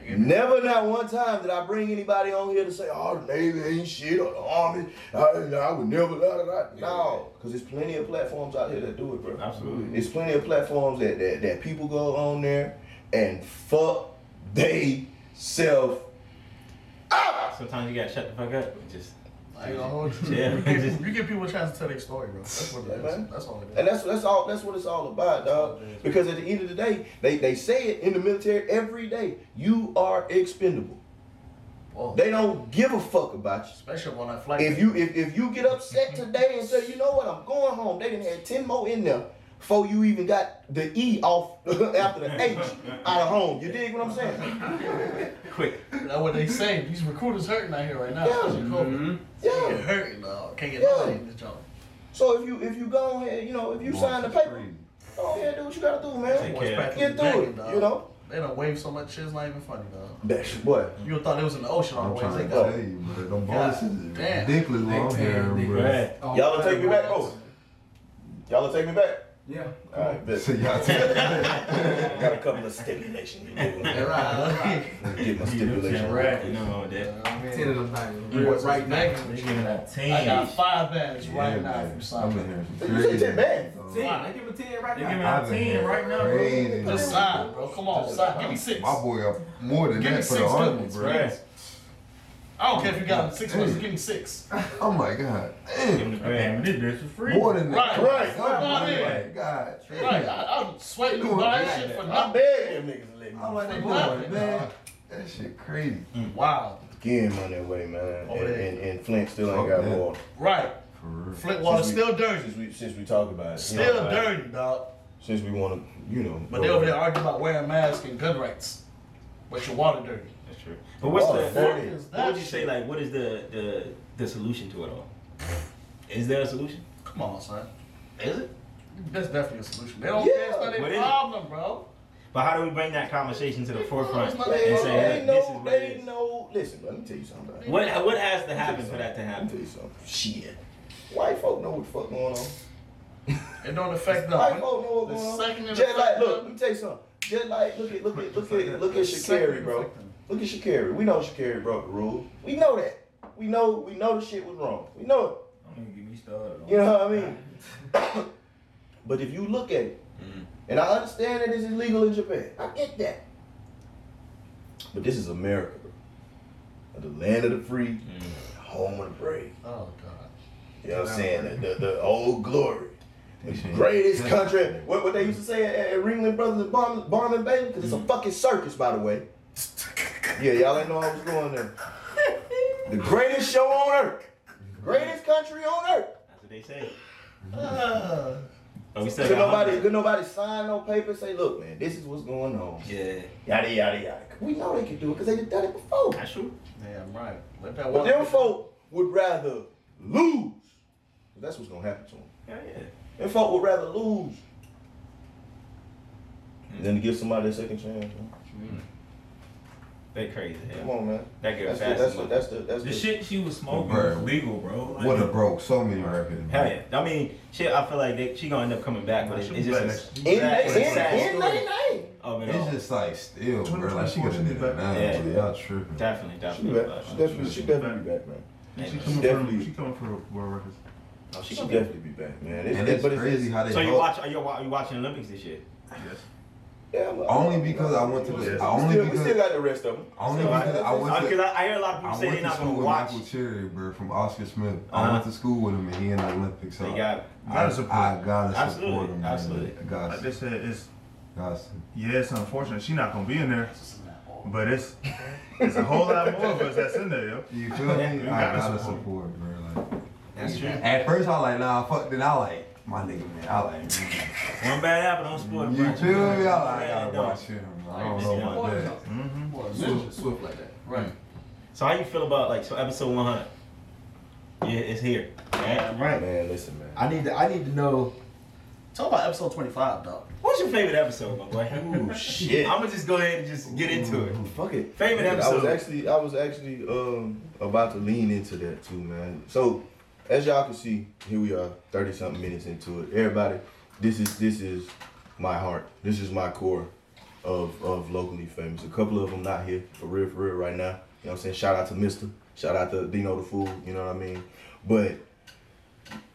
Never not one time did I bring anybody on here to say, oh, the Navy ain't shit or the Army. I, I would never, da, da, da. No, because there's plenty of platforms out here that do it, bro. Absolutely. There's plenty of platforms that, that, that people go on there and fuck they self up. Sometimes you gotta shut the fuck up. and Just I ain't gonna hold you. Yeah. You, give, you give people a chance to tell their story, bro. That's what it Yeah, is. man. That's all it is. And that's that's all that's what it's all about, dog. Because at the end of the day, they, they say it in the military every day. You are expendable. Whoa. They don't give a fuck about you. Especially when I flight. If you if, if you get upset today and say, you know what, I'm going home, they didn't have 10 more in there before you even got the E off after the H out of home. You dig what I'm saying? Quick. That's what they say. These recruiters hurting out here right now. Yeah. especially COVID. Mhm. They're hurting, dog. Can't get Yeah. in this job. So if you if you go ahead, you know, if you sign the paper, go ahead, do what you gotta do, man. Take Boys care. back Get through the it, dog. you know? They done wave so much shit, it's not even funny, dog. That's what. You thought they was in the ocean on I'm the waves trying they to go. tell. Them bonuses is damn. ridiculous what I'm They hearing, pay- bro. Y'all will take me back, oh. Y'all will take me back. Yeah. All right, bet. So y'all Got a couple of stipulations. You dig what Yeah, right. Get my stipulation Right. right. You know what that. Ten of them things. You was Right now. begging They me. giving out ten. I got five bands Yeah, right now man. from I've sign. been hearing some You said ten bands. dog. Ten. They give a ten right They now. giving I've out been ten right now, bro. Just sign, bro. Come on, sign. Give me six. My boy got more than Give that for the army, bro. please. I don't care if you got six months, give me six. Oh my god. Give Damn. them. This bitch is free. More than that. Right, right, Oh right, my right. god. Right, I, I'm sweating Doing buying that. shit for I nothing. beg them niggas to let me. I'm like, They boy, laughing, man. That shit crazy. Mm, wow. Getting money away, man. And, and, and Flint still ain't got that. water. Right. Flint water still dirty. Since we since we talk about it. you Still know, dirty, dog. Since we want to, you know. But they over there arguing about wearing masks and gun rights. But your water dirty. That's true. But what's Oh, the that what, is- what would you say? Like, what is the the the solution to it all? Is there a solution? Come on, son. Is it? That's definitely a solution. They don't Yeah. care. It's not What their is it? problem, bro. But how do we bring that conversation to the forefront and say, they look, this is know, what it they is? know. Listen, let me tell you something. What what has to happen for that to Let me happen? tell you something. Shit. White folk know what the fuck going on. It don't affect them. White folk know The what's going second on. it Just like, affect look, them- let me tell you something. Just like, look at, look at, look at, look at The second Sha'Carri, it bro. Affect them. Look at Sha'Carri. We know Sha'Carri broke the rules. We know that. We know, we know the shit was wrong. We know it. Don't even get me started. You know what I mean? but if you look at it, Mhm. and I understand that this is legal in Japan, I get that. But this is America, bro. The land of the free, home of the brave. Oh, God. You know what I'm saying? The, the, the old glory. The greatest country. What, what they used to say at, at Ringling Brothers and Barnum, Barnum and Bailey? Because it's a fucking circus, by the way. Yeah, y'all ain't know I was going there. The greatest show on earth. Greatest country on earth. That's what they say. Uh, But we still Could nobody, could nobody sign no paper say, look, man, this is what's going on. Yeah, Yada, yada, yada. We know they can do it because they done it before. that's true. damn right. Let that But them folk would rather lose. That's what's going to happen to them. Yeah, yeah. Them folk would rather lose than to give somebody a second chance. man. They crazy. Come on, man. That girl That's the, fast. that's the, that's the, that's The the, shit she was smoking Bro. was legal, bro. Like, Would have broke so many records. Hell yeah. I mean, shit. I feel like they, she gonna end up coming back, but it, it's just In, it's in, in, story in, name. of it. It's just like still, bro. Like she could have did it now. Yeah. bro. Y'all tripping. Definitely, She, definitely. back. she definitely, she definitely be back, man. She coming Definitely. for, she coming for world records. Oh, she She gonna definitely be back, man. It's, And it's but crazy how they. So you watch? Are you, are you watching Olympics this year? Yes. Yeah, I'm- Only because I went to the- We only still, we still got the rest of them. Only Still got because the I went to- Because I, I hear a lot of people I say went they're to not school gonna with watch. Michael Cherry, bro, from Oscar Smith. Uh-huh. I went to school with him and he in the Olympics. So They got I, Gotta support. I gotta Absolutely, support him. man. absolutely. I gotta, Like they said, it's gotta. yeah, it's unfortunate she not gonna be in there, but it's it's a whole lot more of us that's in there, yo. You feel me? I gotta gotta support. support, bro. Like, That's true. at first I was like, nah, fuck. Then I like, my nigga, man. I like. One bad apple don't spoil the You bunch. feel me? I like, I gotta don't. watch him. bro. I don't know about that. Mm-hmm. Boy, Swift, swift like that. Right. So how you feel about like so episode 100? Yeah, it's here. Right? Right. Man, listen, man. I need to. I need to know. Talk about episode twenty-five, dog. What's your favorite episode, my boy? Ooh, shit. I'm gonna just go ahead and just get into it. Fuck it. Favorite episode. I was episode? actually, I was actually um about to lean into that too, man. So, as y'all can see, here we are, thirty something minutes into it. Everybody, this is this is my heart. This is my core of of locally famous. A couple of them not here for real, for real right now. You know what I'm saying? Shout out to Mister. Shout out to Dino the Fool. You know what I mean? But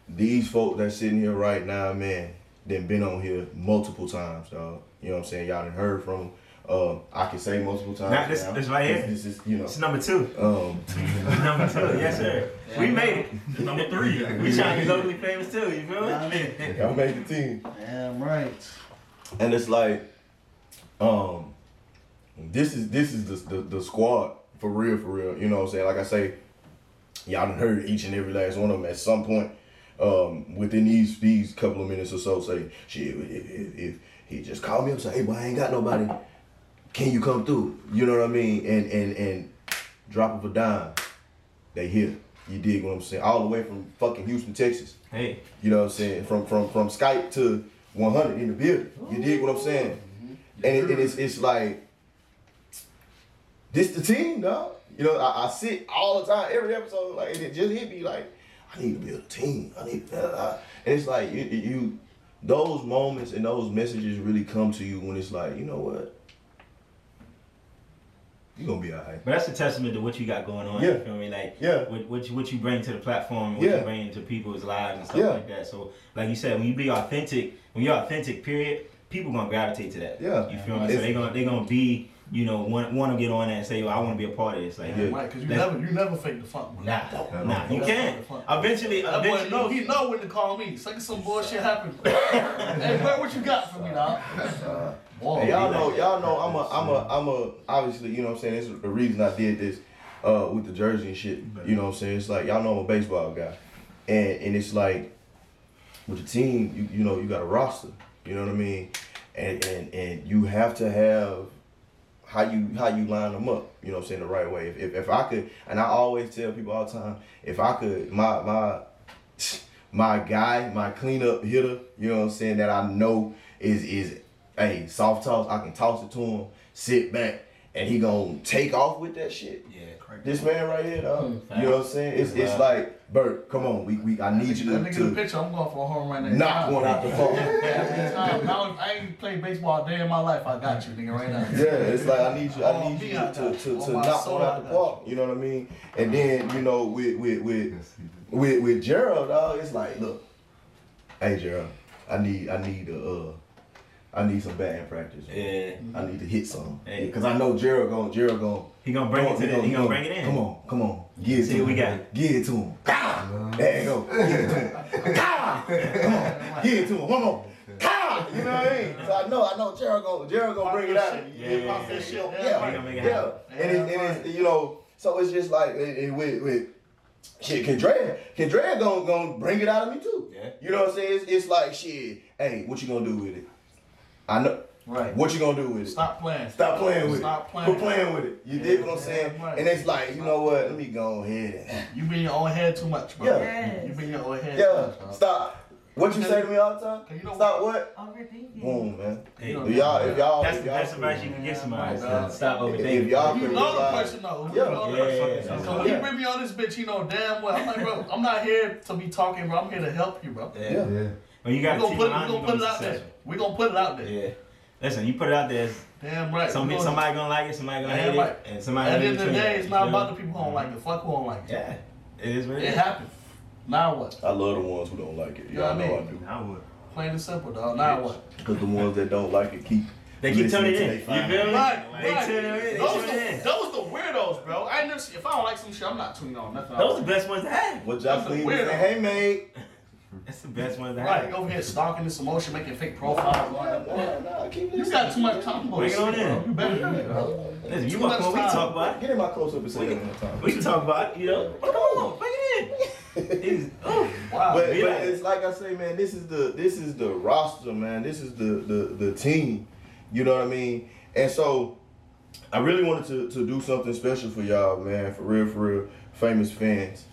these folk that's sitting here right now, man, then been on here multiple times, dog. You know what I'm saying? Y'all done heard from 'em. Uh, I can say multiple times. Nah, this- now. this right here? This, this is, you know. It's number two. Um, number two, yes sir. We made it. Number three. We trying to be locally famous too. You feel me? y'all made the team, Damn right. and it's like, um, this is this is the the, the squad For real, for real. You know what I'm saying? Like I say, y'all done heard each and every last one of them at some point um, within these these couple of minutes or so say, shit, if, if, if he just called me up and say, hey, boy, I ain't got nobody. Can you come through? You know what I mean? And and and drop of a dime, they here. You dig what I'm saying? All the way from fucking Houston, Texas. Hey, You know what I'm saying? From from from Skype to 100 in the building. You dig what I'm saying? And, it, and it's it's like this the team, dog. You know, I, I sit all the time, every episode, like it just hit me like I need to build a team. I need, uh, uh, and it's like you you those moments and those messages really come to you when it's like you know what, you gonna be alright. but that's a testament to what you got going on. Yeah. You feel me? Like, Yeah. what, what, you, what you bring to the platform, what Yeah. you bring to people's lives and stuff Yeah. like that. So, like you said, when you be authentic, when you're authentic, period, people gonna gravitate to that. Yeah. You feel me? So It's- they gonna they gonna be, you know, want want to get on that and say, yo, I want to be a part of this. Like, Yeah. Right, because you That's- never you never fake the funk. bro. Nah, nah, you can't. not the fun. Eventually, boy eventually, know he know when to call me. Second some bullshit happened. hey, bro, what you got for me, dog? Hey, y'all know, y'all know, I'm a, I'm a, I'm a. Obviously, you know what I'm saying. This is the reason I did this, uh, with the jersey and shit. You know what I'm saying. It's like y'all know I'm a baseball guy, and and it's like, with the team, you you know, you got a roster. You know what I mean, and and and you have to have how you how you line them up. You know what I'm saying the right way. If if, if I could, and I always tell people all the time, if I could, my my my guy, my cleanup hitter, you know what I'm saying, that I know is is hey, soft toss, I can toss it to him, sit back, and he gonna take off with that shit. yeah. This man right here, dog. Mm, you know what I'm saying? It's it's like, Bert, come on, we, we I need you to, nigga in the to picture, I'm going for a home right now. knock one out the phone. Every time. Now, I ain't played baseball a day in my life. I got you, nigga, right now. Yeah, it's like I need you. I need you to, to, to, to knock one out the got you. park. You know what I mean? And then you know with with with with with Gerald, dog, it's like, look, hey Gerald, I need I need a uh, I need some batting practice. Yeah. I need to hit some. Hey. Cause I know Gerald going Gerald going He gonna bring it to the, he gonna bring it in. Come on, come on. Give it See to what him. we got. Give it to him. Pow! Uh-huh. There you go. Give it to him. Come on. Give it to him. One more. Pow! You know what I mean? So I know, I know Gerald gonna Gerald gonna bring it out. Yeah, yeah, yeah, yeah. Yeah, He gonna make it yeah. And it's, and it's, you know, so it's just like it, it, with with shit. Kendra, Kendra gonna gonna bring it out of me too. Yeah. You know what I'm saying? It's, it's like shit. Hey, what you gonna do with it? I know. Right. What you gonna do with it? Stop playing. Stop playing with Stop it. playing. Quit playing with it. You dig what I'm saying? Right. And it's like, you know what? Let me go ahead and You be in your own head too much, bro. Yeah. You be in your own head too yeah. much, bro. Stop. What you say to me all the time? You know- Stop what? Repeat. Boom, man. Hey, You know, If y'all, if y'all, that's if the y'all, best advice you can give somebody. Right, Stop if, overthinking. if y'all You know the realize, person though. Yeah. You know the Yeah, person. yeah, So when yeah. you bring me on this bitch, you know damn well. I'm like, bro, I'm not here to be talking, bro. I'm here to help you, bro. Yeah. yeah. Yeah. When you got gonna put, we gonna put it out there. We gonna put it out there. Yeah. Listen, you put it out there. Damn right. Some, gonna- somebody gonna like it, somebody gonna hate right. it, and somebody. At the gonna end of the day, it, it's not about the people who don't like it. Fuck who don't like it. Yeah, it is what it It is. happened. Now what? I love the ones who don't like it. You know what I know I mean? do. I would. Plain and simple, dog. Now what? Because the ones that don't like it keep. They keep listening tuning in. You they find feel me? Right, They right. tune in. They Those tune the, in. those the weirdos, bro. I never see, if I don't like some shit, I'm not tuning on nothing. Those are the best ones to have. What That's a Jocelyn weirdo. say, hey mate. That's the best ones to Right, over here stalking this emotion, making fake profiles. Nah, nah, nah, keep You got too much time, boy. Bring it on in. You better than me, bro. Listen, you Too want much to we can time. talk about it. Get in my close up and say that one time. We can talk about it, you know. Come on, bring it in. It's- oh, Wow. But, but like- it's like I say, man. This is the this is the roster, man. This is the the the team. You know what I mean? And so, I really wanted to to do something special for y'all, man. For real, for real, famous fans.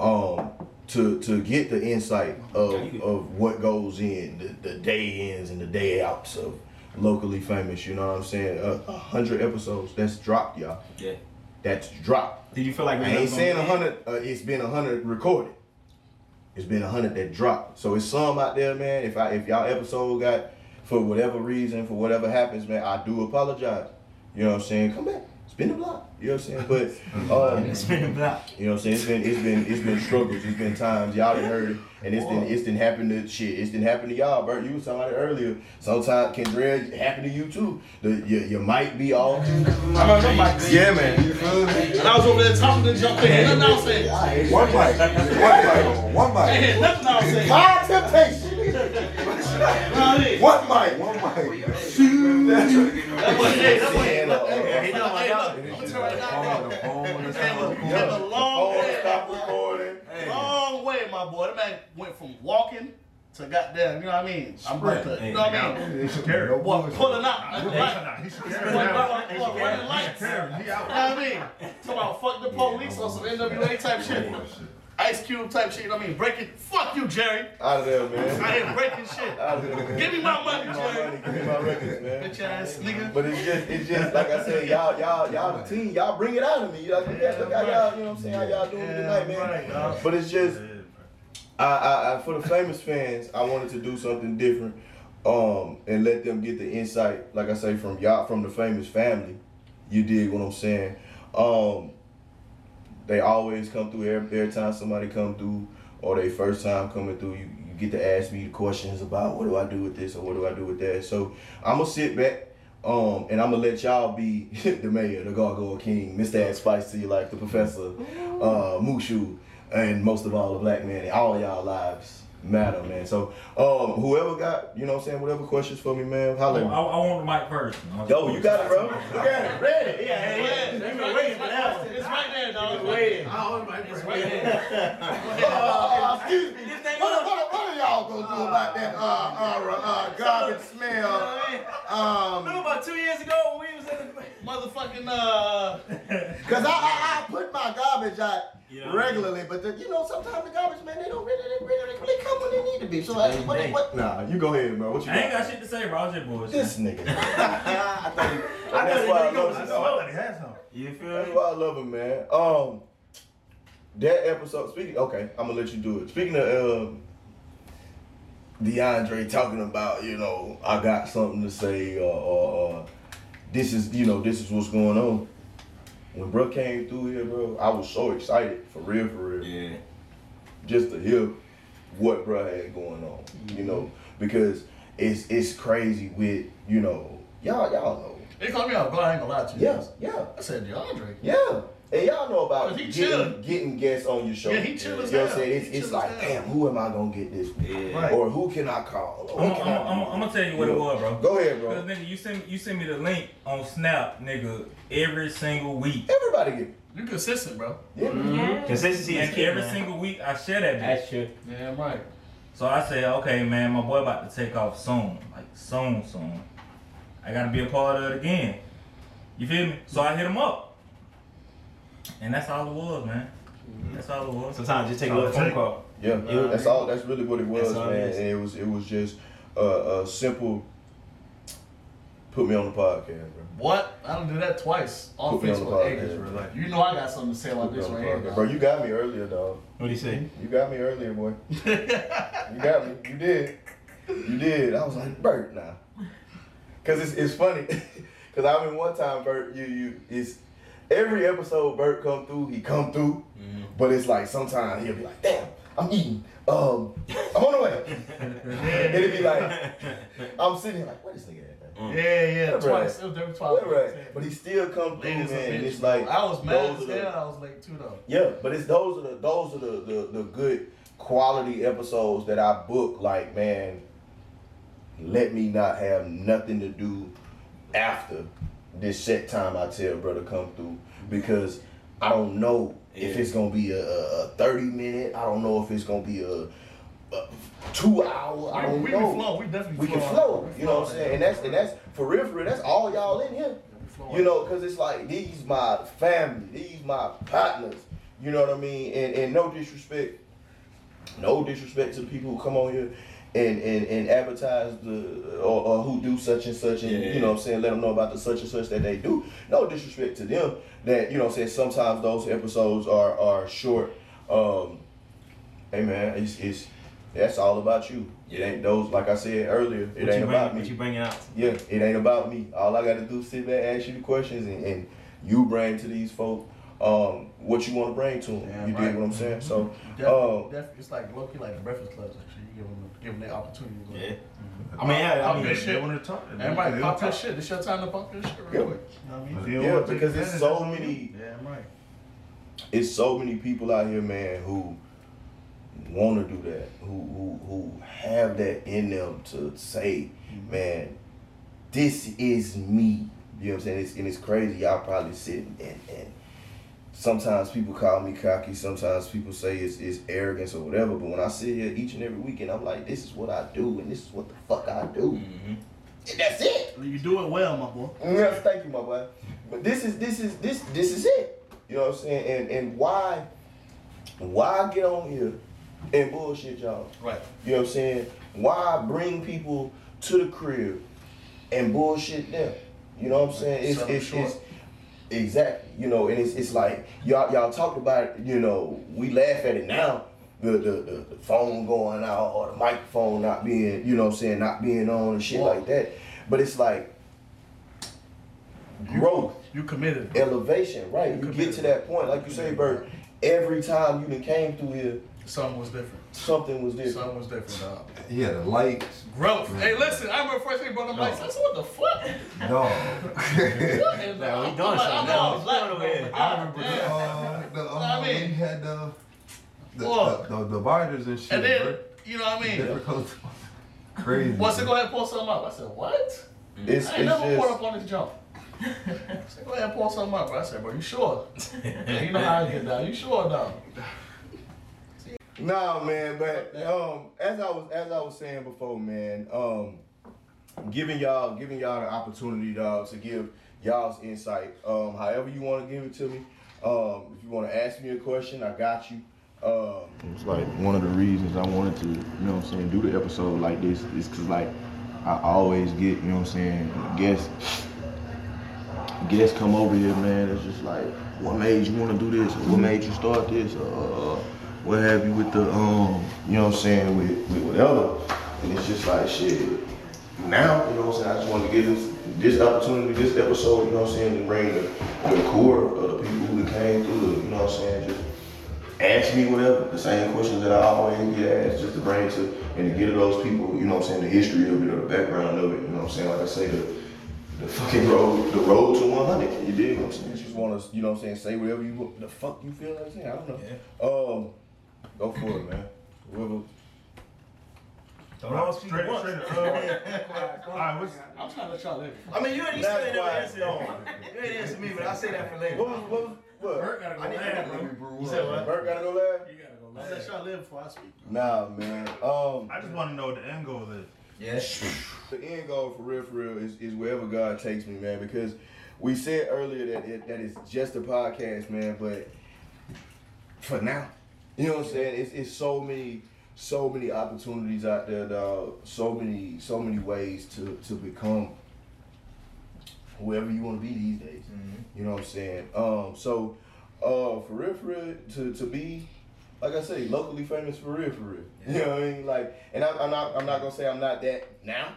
Um, to to get the insight of of what goes in the, the day ins and the day outs of locally famous. You know what I'm saying? A a hundred episodes that's dropped, y'all. yeah. That's dropped. Did you feel like I ain't saying a hundred. Uh, it's been a hundred recorded. It's been a hundred that dropped. So it's some out there, man. If I if y'all episode got for whatever reason, for whatever happens, man, I do apologize. You know what I'm saying? Come back, spin a block. You know what I'm saying? But um, It's been a block. you know what I'm saying? It's been it's been it's been struggles. It's been times y'all done heard it, and it's been it's been happen to shit. It's been happen to y'all. Bert, you was talking about it earlier. Sometimes Kendra it happen to you too. The, you, you might be off. I remember Mike. Yeah, man. You feel me? And I was over there talking to jump in. Nothing I was saying. One mic. One mic. One I ain't mic. hear nothing I was saying. God temptation. You know what I mean? What mic? One mic. That's what it is. To goddamn, you know what I mean? I'm about to, you know what I mean? He should carry. What, pulling out. Nah, Right. nah, he should What, carry. what, now. what, what, running lights. You know what I mean? Talking about fuck the police or some NWA type shit. Ice Cube type shit, you know what I mean? Breaking, fuck you, Jerry. Out of there, man. I ain't breaking shit. Out of there, man. Give me my money, Give me my Jerry. money. Give me my records, man. Bitch ass nigga. But it's just, it's just like I said, y'all, y'all, y'all the team, y'all bring it out of me. Like, look at, look how y'all, you know what I'm saying, how y'all doing tonight, man. right. But it's just, I, I, I, for the famous fans, I wanted to do something different, um, and let them get the insight, like I say, from y'all, from the famous family. You dig what I'm saying? Um, they always come through every, every time somebody come through, or they first time coming through. You, you get to ask me questions about what do I do with this or what do I do with that. So I'm gonna sit back. Um, and I'm gonna let y'all be the mayor, the Gargoyle King, Mr. Add Spice to your life, the Professor, uh, Mushu, and most of all, the Black Man. And all y'all lives matter, man. So, um, whoever got, you know what I'm saying, whatever questions for me, man, I, holler. I. I want the mic first. Yo, you got it, bro. Look at it, ready. Yeah, yeah, yeah. It's You been right, waiting for right, that it's right there, dog. It's right waiting. there. It's right there. Uh, excuse me. What, what, what are y'all gonna do about that uh, uh, uh, garbage smell? Remember Um, about two years ago when we was in the Motherfucking, uh, cause I, I, I put my garbage out Yeah. regularly, but the, you know sometimes the garbage man they don't really, they really, they really come when they need to be. So like, what, what? Nah, you go ahead, bro. What you I ain't got? got shit to say, bro. I was just bullshit. This nigga. I thought he, I that's know why I you love gonna him. I thought he had some. You feel That's me? why I love him, man. Um, that episode. Speaking. Okay, I'm gonna let you do it. Speaking of um, DeAndre talking about, you know, I got something to say, or, or, or this is, you know, this is what's going on. When bro came through here, bro, I was so excited for real, for real Yeah. just to hear what bro had going on, you know, because it's it's crazy with you know y'all y'all know they called me out, but I ain't gonna lie to you. yeah yeah I said DeAndre. yeah and y'all know about he getting, chill. getting guests on your show. Yeah, he chill as You know what I'm saying? It's, it's like, hell. damn, who am I gonna get this with? Yeah. Right. Or who can I call? Or I'm, I'm, can I I'm. I'm gonna tell you what it was, bro. Go ahead, bro. Cause bro. nigga, you send you send me the link on Snap, nigga, every single week. Everybody get You consistent, bro. yeah. Mm-hmm. Consistency is key, every man. single week I share that bitch. That's true. Yeah, right. So I said, okay, man, my boy about to take off soon, like soon, soon. I gotta be a part of it again. You feel me? So I hit him up, and that's all it was, man. That's all it was. Sometimes just take a little phone call. Yeah, that's all. That's really what it was, That's all it man. And it was it was just uh, a simple. Put me on the podcast, bro. What? I don't do that twice on Put me on the Facebook. podcast, Hey, bro. like, you know I got something to say about Put me this on right here. Bro, you got me earlier, dog. What do you say? You got me earlier, boy. You got me. You did. You did. I was like, Bert, nah. Cause it's it's funny. Cause I mean one time, Bert, you you it's every episode Bert come through, he come through, but it's like sometimes he'll be like, damn, I'm eating. Um, I'm on the way. and it'd be like, I'm sitting here like, what is nigga at, man? Yeah, yeah, Right. It was twice. Right. But he still come through, man. Ladies and And it's like I was mad those as are the- hell. I was late too though. yeah, but it's those are the those are the, the the good quality episodes that I book. Like, man, let me not have nothing to do after this set time. I tell brother come through because I don't know if it's gonna be a, a, thirty minute. I don't know if it's gonna be a, a two hour. I We, don't we know. can flow. We definitely We can flow. flow. We You know what I'm saying? And that's and that's for real. For real. That's all y'all in here. We flow. You know, cause it's like these my family, these my partners. You know what I mean? And and no disrespect, no disrespect to the people who come on here and and, and advertise the or, or who do such and such and Yeah. you know what I'm saying, let them know about the such and such that they do. No disrespect to them. That you know what I'm saying. Sometimes those episodes are are short. Um, hey man, it's it's that's all about you. It ain't those like I said earlier. It What ain't bring, about me. What you bringing out? Yeah, it ain't about me. All I gotta do is sit back, ask you the questions, and, and you bring to these folk um, what you want to bring to them. Yeah, you right. dig what I'm saying? So, Definitely, um, definitely, it's like low key like the Breakfast Club. Actually, you give them give them that opportunity. to go. Yeah. I mean, yeah, I Pop mean, that They shit. want to talk. Everybody They pop that shit. It's your time to pop that shit real Yeah. quick. You know what I mean? If yeah, because it's so that's on you. many, Yeah, right. it's so many people out here, man, who want to do that, who who who have that in them to say, man, this is me. You know what I'm saying? It's, and it's crazy. Y'all probably sitting and and sometimes people call me cocky. Sometimes people say it's, it's arrogance or whatever. But when I sit here each and every weekend, I'm like, this is what I do, and this is what the fuck I do. Mm-hmm. And that's it. You do it well, my boy. Yeah, thank you, my boy. But this is this is this this is it. You know what I'm saying? And and why why get on here and bullshit y'all? Right. You know what I'm saying? Why bring people to the crib and bullshit them? You know what I'm saying? It's Sell 'em it's, it's exactly. You know, and it's it's like y'all y'all talk about it, you know, we laugh at it now. The, the, the, the phone going out or the microphone not being, you know what I'm saying, not being on and shit Yeah. like that. But it's like growth You committed. elevation, right? You get to that point, like you say, Bert. Every time you came through here, Something was different. something was different. Something was different, dog. He had the lights. Growth. Hey, listen, I remember first thing he brought them lights. I said, what the fuck? Dog. What in we I'm doing something I'm all black, going here? I remember the, uh, the, uh, I mean- when you had the the, What? the, the dividers and shit. And then, bro. you know what I mean? Different colors. Crazy. Once they go ahead and pull something up, I said, what? It's, I it's ain't never pulled up on this jump. I said, go ahead and pull something up. I said, bro, you sure? yeah, you know how I get down. You sure, dog? Nah, man. But um, as I was as I was saying before, man, um, giving y'all giving y'all the opportunity, dog, to give y'all's insight. Um, however you want to give it to me. Um, if you want to ask me a question, I got you. Um, it's like one of the reasons I wanted to, you know what I'm saying, do the episode like this is because like I always get, you know what I'm saying, guests guests come over here, man. It's just like, what made you want to do this? Or what made you start this? Or uh, what have you with the, um, you know what I'm saying, with, with whatever. And it's just like, shit. Now, you know what I'm saying, I just wanted to get this, this opportunity, this episode, you know what I'm saying, to bring the, the core of the people who came through, you know what I'm saying, just ask me whatever, the same questions that I always get asked, just to bring to, and to get to those people, you know what I'm saying, the history of it or the background of it, you know what I'm saying, like I say, the, the fucking road, the road to 100. You dig what I'm saying? Just want to, you know what I'm saying, say whatever you, the fuck you feel like saying. I don't know. Um, go for it, man. Whoever. Don't all speak Straight, at once. straight, uh, all right, what's, I'm trying to let y'all live. I mean, you ain't, you Not still never answered. You ain't answered me, but I'll say that for later. What was, what was, what? Bert gotta go I need last, that, bro. bro. You said what? Bert gotta go last? You gotta go last. Let y'all live before I speak. Nah, man. Um, I just want to know what the end goal is. Yes. the end goal for real, for real, is, is wherever God takes me, man. Because we said earlier that it, that it's just a podcast, man. But for now, you know what I'm saying? It's, it's so many, so many opportunities out there, dog. So many, so many ways to to become whoever you want to be these days. You know what I'm saying? Um, so uh, for real, for real, to to be like I say, locally famous for real, for real. You know what I mean? Like, and I'm, I'm not, I'm not gonna say I'm not that now.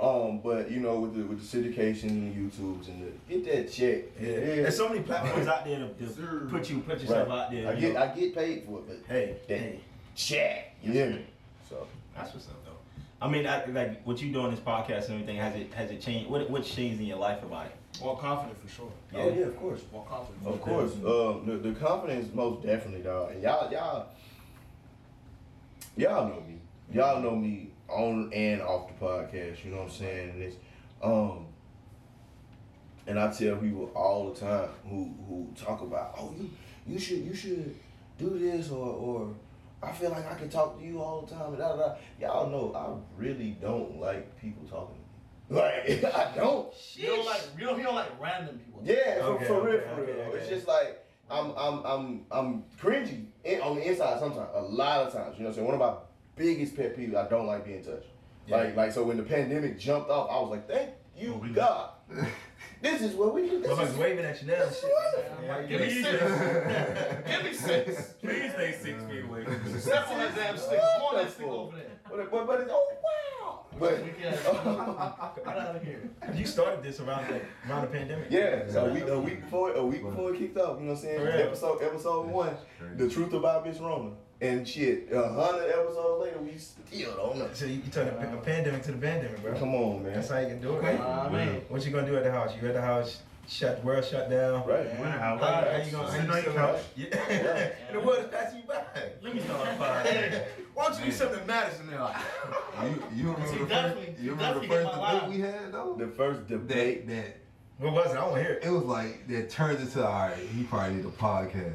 Um, but you know, with the with the syndications and the YouTubes and the get that check. Yeah. yeah. There's so many platforms out there to, to put you put yourself out there. I you get, know. I get paid for it, but hey, that hey, check. You hear me? So that's what's up though. I mean, I, like what you doing this podcast and everything has it has it changed? What what's changed in your life about it? More confident for sure. oh yeah, of course. More confident. Of course, um, the, the confidence most definitely, dog. And y'all, y'all, y'all know me. Y'all know me on and off the podcast. You know what I'm saying? And it's, um, and I tell people all the time who who talk about, oh, you you should you should do this or or I feel like I can talk to you all the time. And da, da, da. Y'all know I really don't like people talking to me. Like I don't. You don't like you don't, you don't like random people. Yeah, for, Okay, for real, okay, for real. okay, It's just like I'm I'm I'm I'm cringy on the inside sometimes. A lot of times, you know what I'm saying? One of my biggest pet peeve. I don't like being touched. Like like so when the pandemic jumped off, I was like, thank you Oh, we- God. this is what we do. This Motherfuckers is waving at you now and shit. Yeah, give me Please, six. Give me six. please stay six feet away. from me. Step on that damn stick. Come on that stick over there. but, but, but it's oh wow. But We can't. Get out of here. You started this around the around the pandemic. yeah, so a week a week before a week before it kicked off, you know what I'm saying? Episode episode one, the truth about Miss Rona. And shit, a hundred episodes later, we still don't know. So you, you turn a, a pandemic to the pandemic, bro. Come on, man. That's how you can do it. Right? Ah, man. What you gonna do at the house? You at the house? Shut the world shut down. Right. Winter house. How, how you gonna? How Sitting you on your still- couch. Yeah. and the world is passing you by. Let me start a fire. Why don't you do something that matters in there? Like, You, you remember See, the first, you remember the first debate line. we had though? The first debate. That that What was it? I want to hear it. It was like that turned into all right. He probably need a podcast.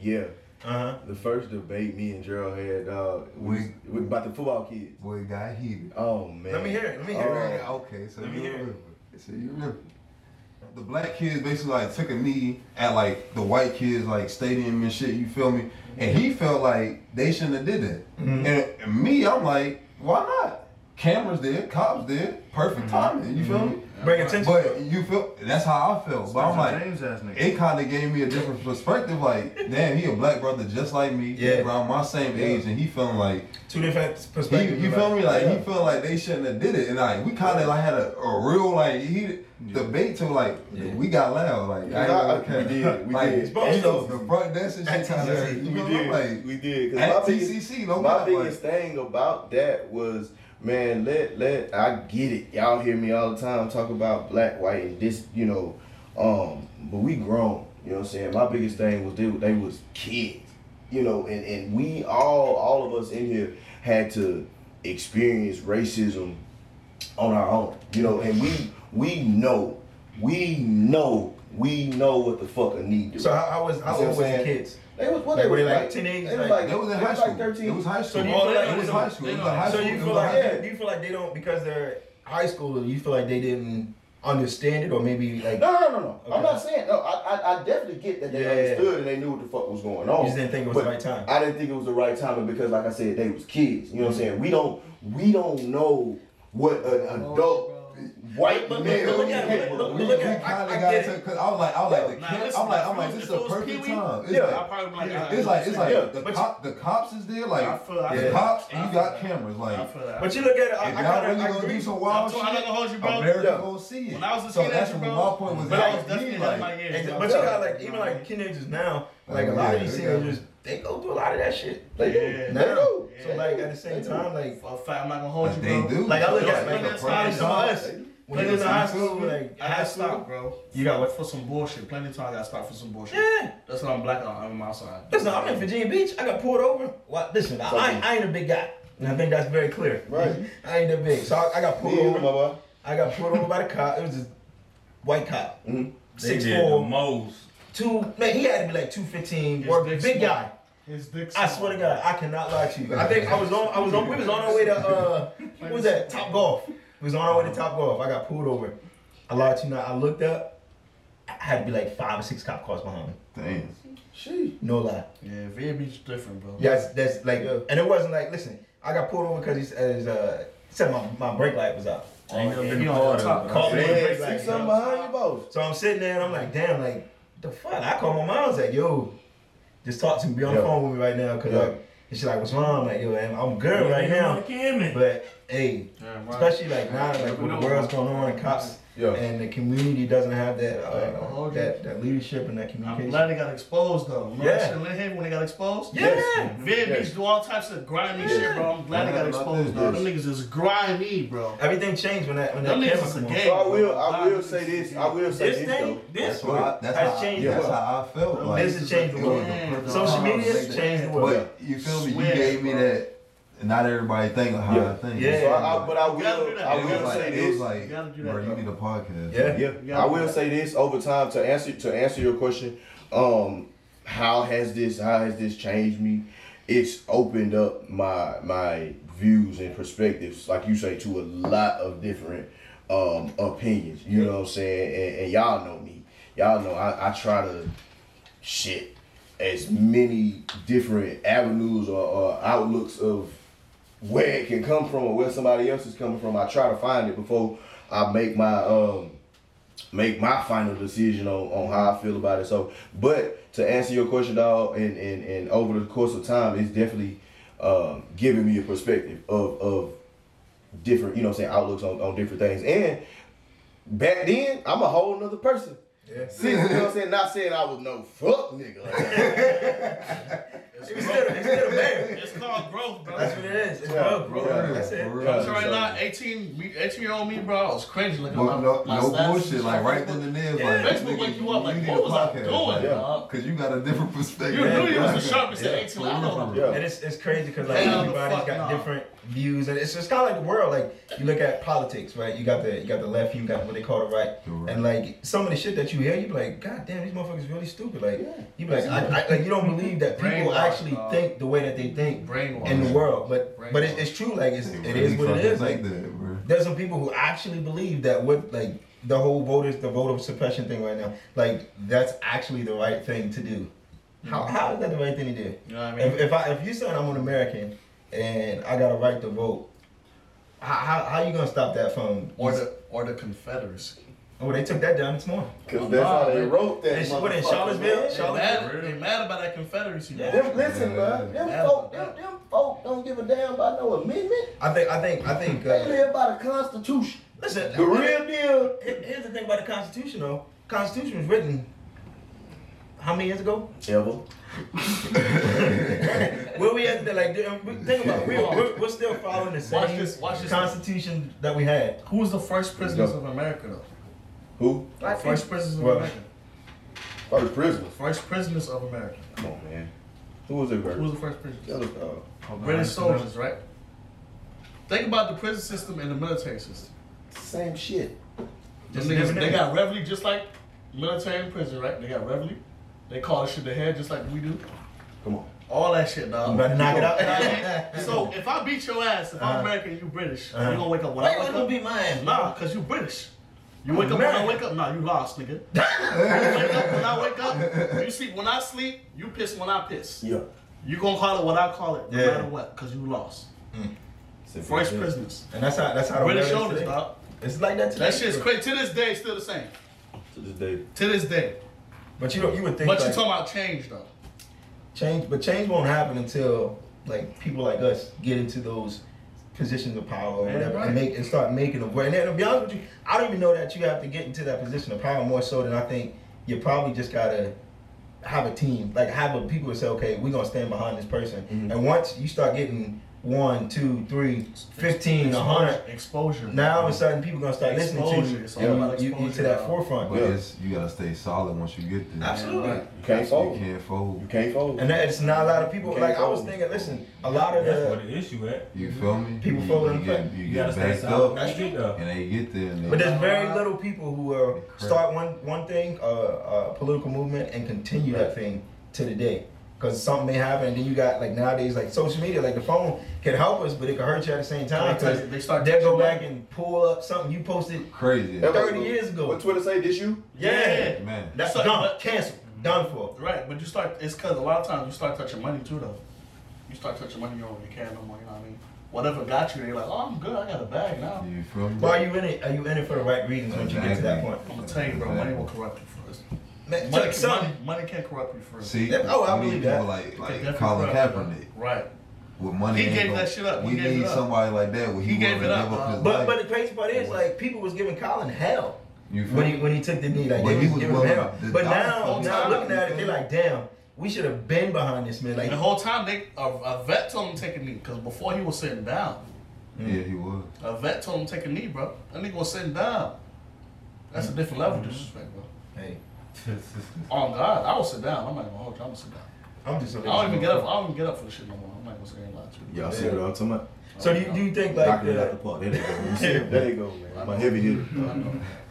Yeah. Uh huh. The first debate me and Gerald had uh, was, was about the football kids. Boy, it got heated. Oh man. Let me hear it. Let me hear it. Oh, okay, so Let me you hear it. remember. So you remember. The black kids basically like took a knee at like the white kids like stadium and shit, you feel me? And he felt like they shouldn't have did that. Mm-hmm. And, and me, I'm like, why not? Cameras there, cops there, perfect timing, you feel me? Bring attention. But you feel that's how I felt. But I'm like, James ass nigga. it kind of gave me a different perspective. Like, damn, he a black brother just like me. He Yeah. around my same age, and he feeling like Two different he, perspectives. you feel me? Like Yeah. he feel like they shouldn't have did it, and like we kind of like had a, a real like he debate to like Yeah. we got loud like I- I, I- ain't we did, we like, did. and Supposed the, front desk and At shit kind of we did. like we did. 'Cause at my biggest- TCC, no my cap, biggest thing about that was, man, let let I get it. Y'all hear me all the time talk about black, white, and this, you know, um, but we grown. You know what I'm saying? My biggest thing was they they was kids. You know, and and we all all of us in here had to experience racism on our own. You know, and we we know we know we know what the fuck a need to. So how, how was how old was I'm the saying? kids? They was what Like, they were they like like teenage, They was like- like They was in they high was school. like thirteen. It was high school. do you like it was high school. It was don't- a high So school. you feel like yeah. do you feel like they don't because they're high school? You feel like they didn't understand it, or maybe like No, no, no, no. I'm not saying. No, I, I, I definitely get that they Yeah. understood and they knew what the fuck was going on. you just didn't think it was the right time. I didn't think it was the right time because, like I said, they was kids. You know what I'm mm-hmm. saying? We don't, we don't know what an oh, adult white But- but- male. but look at it, capable look- of We, but we look doing. at- I- kind I of got get to, it. cause I was like, I was like, the Nah, kid, listen, I'm like, if I'm it like, was- this is if it a was perfect Pee-wee, time. It's yeah, like, I probably be like, Yeah. it's like, it's like Yeah, the but cop, the cops is there, like I feel- I the feel cops, that. and I you feel got that. cameras, I like. feel that. But you look at it, I, If I y'all kind really of gonna agree. do some I'm wild not gonna hold you, shit, bro. America Yeah. gonna see it. When I was a so teenager, that's what bro, my point was. But that I was was definitely me, in my like, years. And- bro. but you got like even like teenagers now, oh, like a Oh, lot of yeah, these they got- teenagers, they go through a lot of that shit. They Yeah. do. Now, They do. so like at the same They do. time, like For a fact, I'm not gonna hold Like, you, they bro. do. Like I look Yo, at like, like that's like how some of us. When you was in high school, like I had to stop, bro. You got what? For some bullshit. Plenty of time I got stopped for some bullshit. Yeah. That's why I'm black on. I'm outside. Listen, I'm in Virginia Beach. I got pulled over. What? Listen, I, I, ain't- I ain't a big guy, and I think that's very clear. Right. I ain't that big, so I, I got pulled Me over. my boy. I got pulled over by the cop. It was this white cop, Mhm. They six did the four, most. two. Man, he had to be like two fifteen. Or big small. guy. His dick I swear to God, I cannot lie to you. I think I was on. I was on. We was on our way to uh, what was that? Top Golf. We was on our way to Top Golf. I got pulled over. I lied to you not. I looked up. I had to be like five or six cop cars behind me. Damn. She. No lie. Yeah, Virginia Beach is different, bro. Yeah, that's, that's like, and it wasn't like, listen, I got pulled over because he said, uh, said my, my brake light was out. I ain't never yeah, been you a on the top. it. Call me Man, brake light, something behind you, both. So I'm sitting there and I'm like, damn, like, the fuck? I called my mom. I was like, yo, just talk to me. Be on the phone with me right now. Cause Yeah. like, and she's like, what's wrong? I'm like, yo, man, I'm good right now. But But hey, Yeah, right. especially like now, like when the world's going on and cops Yeah. and the community doesn't have that Yeah, uh, that, that leadership and that communication. I'm glad they got exposed though. Remember Yeah. that shit in when they got exposed? yeah. Yes. Virginia Yes. Beach do all types of grimy shit, bro. I'm glad they got exposed, dog. Them niggas is grimy, bro. Everything changed when that when that Them camera niggas a come So I will, I will say this. I will say This this, thing, though. this That's that's has how. changed I, the that's how I felt. Like, This has changed the world. Social time media has changed the world. But you feel me? You gave me bro. That. Not everybody think how Yeah. I think. Yeah. So I, I, but I will. I It was will like, say it was this. like, You gotta do that, bro, you need a podcast. Yeah. Yeah, Yeah. I will say this over time to answer to answer your question. Um, how has this how has this changed me? It's opened up my my views and perspectives, like you say, to a lot of different um opinions. You know what I'm saying? And, and y'all know me. Y'all know I, I try to shit as many different avenues or, or outlooks of where it can come from or where somebody else is coming from. I try to find it before I make my um make my final decision on, on how I feel about it. So but to answer your question, dog, and, and, and over the course of time, it's definitely um giving me a perspective of of different, you know I'm saying, outlooks on, on different things. And back then, I'm a whole nother person. Yeah. See, you know what I'm saying? Not saying I was no fuck nigga. Like that. It's He's growth. still, he's still a man. It's called growth, bro. That's what it is. It's Yeah, growth, bro. yeah, That's it. for. I'm telling you right now, 18, 18 year old me, bro, I was crazy looking But at my, no, my no stats. bullshit. Like right then and there, Yeah. like Facebook wake you up, like, what a was I podcast, doing, like. Cause you got a different perspective. You knew you was the Yeah. sharpest at 18. I don't know. Yeah. And it's, it's crazy because like Hell the everybody's got different views, and it's just kind of like the world. Like you look at politics, right? You got the you got the left, you got what they call the right, The right. and like some of the shit that you hear, you be like, God damn, these motherfuckers really stupid. Like you be like, I, I, like you don't believe that people Brainwashed, actually dog. think the way that they think in the world. But but it's, it's true. Like it's, it really is what it is. Like that, there's some people who actually believe that what like the whole voters the voter suppression thing right now, like that's actually the right thing to do. How, mm-hmm. how is that the right thing to do? You know what I mean? If, if I if you saying I'm an American and I got a right to vote, how, how, how you gonna stop that from? or the or the Confederacy. Oh, they took that down this morning. Cause that's how they wrote that. They- what, in Charlottesville? man. They mad, they mad about that Confederacy. Yeah. Them, listen, man. Them Yeah. folk, them, them folk don't give a damn about no amendment. I think I think I think. They Uh, live by the Constitution. listen, The real deal. here's the thing about the Constitution, though. Constitution was written how many years ago? Ever. Where we at? Like, think about it. We're, we're, we're still following the same Watch this- watch this. Constitution that we had. Who was the first prisoners of America though? Who? First prisoners of Well, America. First prisoners. First prisoners of America. Come on, man. Who was it Who was the first prisoners? Tell us, uh, British soldiers, right? Think about the prison system and the military system. Same shit. Just niggas, they got reveille just like military and prison, right? They got reveille. They call that shit the head just like we do. Come on. All that shit, dog. You better knock it out. You know what I mean? so if I beat your ass, if I'm Uh-huh. American and you British, Uh-huh. you gonna wake up when Why I you wake gonna up? beat my ass? Nah, cause you British. You I'm wake up when I wake up. Nah, you lost, nigga. you wake up when I wake up. You sleep when I sleep. You piss when I piss. Yeah. You gonna call it what I call it, no Yeah. matter what, cause you lost. Mm. First prisoners. And that's how that's how the British world is soldiers, today. dog. It's like that today. That shit's crazy. To this day, it's still the same. To this day. To this day. But you don't you would think But like, you talking about change though. change but change won't happen until like people like us get into those positions of power or whatever right. and make and start making them work. And then, to be honest with you, I don't even know that you have to get into that position of power more so than I think you probably just gotta have a team, like have a people that say, okay, we're gonna stand behind this person. Mhm. And once you start getting one, two, three, fifteen, a hundred, Exposure. now all of a sudden people gonna start listening to you, It's all and about you, you, you to that now. forefront. But Yeah. it's you gotta stay solid once you get there. Absolutely. Right. You can't You fold. can't fold. You can't fold. And it's not a lot of people. Like can't I was thinking, listen, a lot of That's where the, the issue at. You feel me? People you, fold you in get you You get gotta stay backed solid up, when you get and they get there. And they, but there's very little people who uh, start one one thing, uh, a political movement, and continue that thing to the day. Because something may happen, and then you got like nowadays, like social media, like the phone can help us, but it can hurt you at the same time. Because They start they'll go back you. and pull up something you posted crazy. 30 years ago. What Twitter say? This you? Yeah, Man, that's So- done, but- canceled, done for. Right, but you start. It's because a lot of times you start touching money too, though. You start touching money, you don't really care no more. You know what I mean? Whatever got you, they're like, oh, I'm good. I got a bag now. you? Why are you in it? Are you in it for the right reasons once you get to that point? I'm gonna tell you, bro. Money will corrupt you first. Man, Money, check some- money, money can corrupt you for See, Yeah, oh, I we believe need people that. like like Colin Kaepernick bro. Right. with money. He gave gonna- that shit up. We need up. somebody like that. Where he, He gave it to up, give his But life. but the crazy part is like people was giving Colin hell. you when he when he took the knee, like But he was was giving him hell. to But now, full now time. looking at it, they're like, damn, we should have been behind this man. Like, the whole time, they a, a vet told him to take a knee because before he was sitting down. yeah, he was. A vet told him to take a knee, bro. That nigga was sitting down. That's a different level of mm-hmm. disrespect, bro. hey, Oh God, I will sit down. I'm not gonna hold you. I'm gonna sit down. I'm just. a I don't even get up. I don't even get up for the shit no more. I'm not gonna say a lot to you. Y'all see what I'm talking about? So do you, do you think like Knocking it out uh, the the, park. There they go. You see it? There they go, man. My heavy hitter.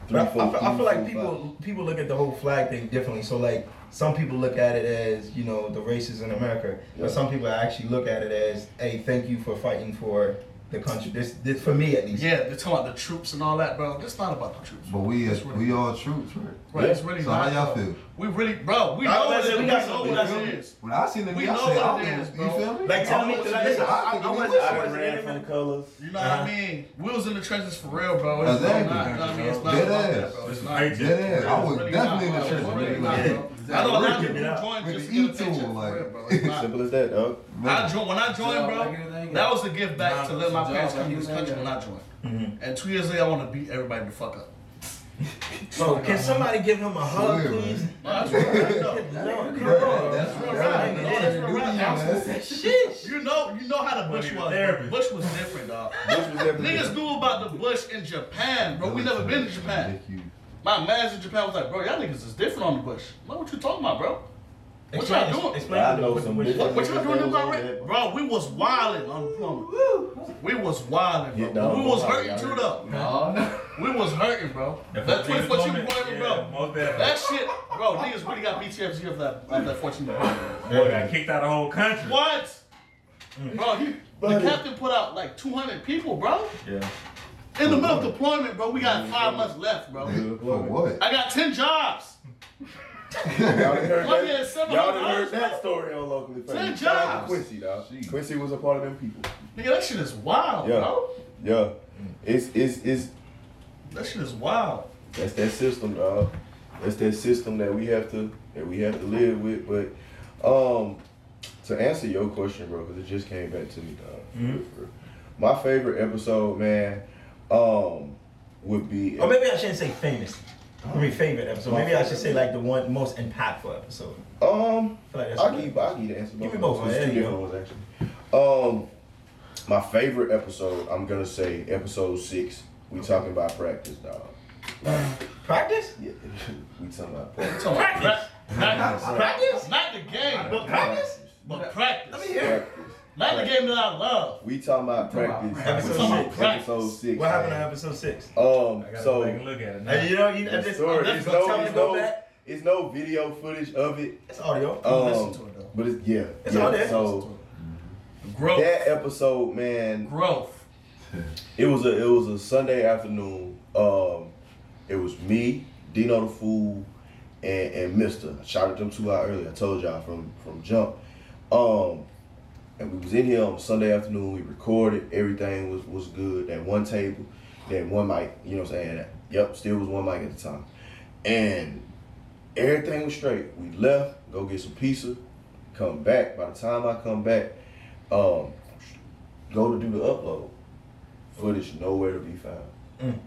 but I, I, feel, I feel like four, people people look at the whole flag thing differently. So like some people look at it as you know the races in America, Yeah. but some people actually look at it as, hey, thank you for fighting for the country. This, this for me at least. Yeah, they're talking about the troops and all that, bro. It's not about the troops. But we It's really- we all troops, right? right. It's really So not. how y'all bro. feel? We really, bro. We know was what gonna say, it we got some- know we what got some- is. When I seen the We know what I it was- is, You feel me? Like tell me, I cause was I, listen, I, I, I I was was- I I was ran from the colors. You know Uh-huh. what I mean? We was in the trenches for real, bro. It's Exactly. not, you know what I mean? It's not Dead about ass. that, bro. It's not. It's Dead ass. I was definitely in the bro. church. don't bro. I know a lot of Ripping people it joined just the to get E-tool, attention, like- for real, bro. It's not. Simple as that, dog. I man, when I joined, bro. That was a gift back to let my parents come to this country when I joined. Mhm. And two years later, I want to beat everybody the fuck up. Bro, can somebody give him a hug, Yeah, please? that's real rap, though. No, come on. that's real real rap. rap. That's real rap. Shit. You know, you know how the Bush was. therapy. Bush was different, dog. This was everything. Niggas knew about the Bush in Japan, bro. We never been to Japan. My man's in Japan was like, bro, y'all niggas is different on the Bush. Like, what you talking about, bro? What Explain, y'all doing? explain I know the- some what- What, what y'all doing Niggas about was it? Bro, we was wildin' on deployment. We was wildin', bro. Yeah, dog, we was come hurting y'all too, though. No, no. We was hurting, bro. The That 14 24 shooting deployment, deployment, yeah, bro. That shit, bro, niggas really got PTSD of that, of that 14 deployment. Boy got kicked out of the whole country. What? Mm. Bro, he, the captain put out like 200 people, bro. Yeah. In the middle of deployment, bro, we got five months left, bro. For what? I got 10 jobs. Y'all done heard that? man, Y'all done heard that story on locally Ten famous. Shout out to jobs. Quincy, dog. Jeez. Quincy was a part of them people. Nigga, that shit is wild, Yeah. bro. Yeah. It's it's it's That shit is wild. that's that system, dog. That's that system that we have to that we have to live with. But um, to answer your question, bro, because it just came back to me, dog. My favorite episode, man, um, would be. Or maybe I shouldn't say famous. I mean favorite episode. Maybe I should say like the one most impactful episode. Um, I like I'll, give you, I'll give you the answer. Give me both, It's man. two There you different ones actually. Um, my favorite episode, I'm gonna say episode six. We talking about practice, dog. practice. Yeah, we talking about You practice. talking about pra- practice? Practice? Not the game, But practice. but practice. Let me hear. Practice. Not the game that I love. We talking about practice. Episode Episode six. Episode six. What happened in man. episode six? Um, I gotta go so back and look at it now. You know, you the just, story. I'm It's no, tell me it's go no, back. it's no video footage of it. It's audio. Um, Listen to it though. but it's yeah. It's yeah. all there. So Growth. that episode, man, Growth. It was a it was a Sunday afternoon. Um, it was me, Dino the Fool, and and Mister. I shouted them two out earlier. I told y'all from from jump. Um, and we was in here on Sunday afternoon. We recorded. Everything was was good. That one table, that one mic. You know what I'm saying? Yep, still was one mic at the time, and everything was straight. We left, go get some pizza, come back. By the time I come back, um, go to do the upload footage nowhere to be found. Mm.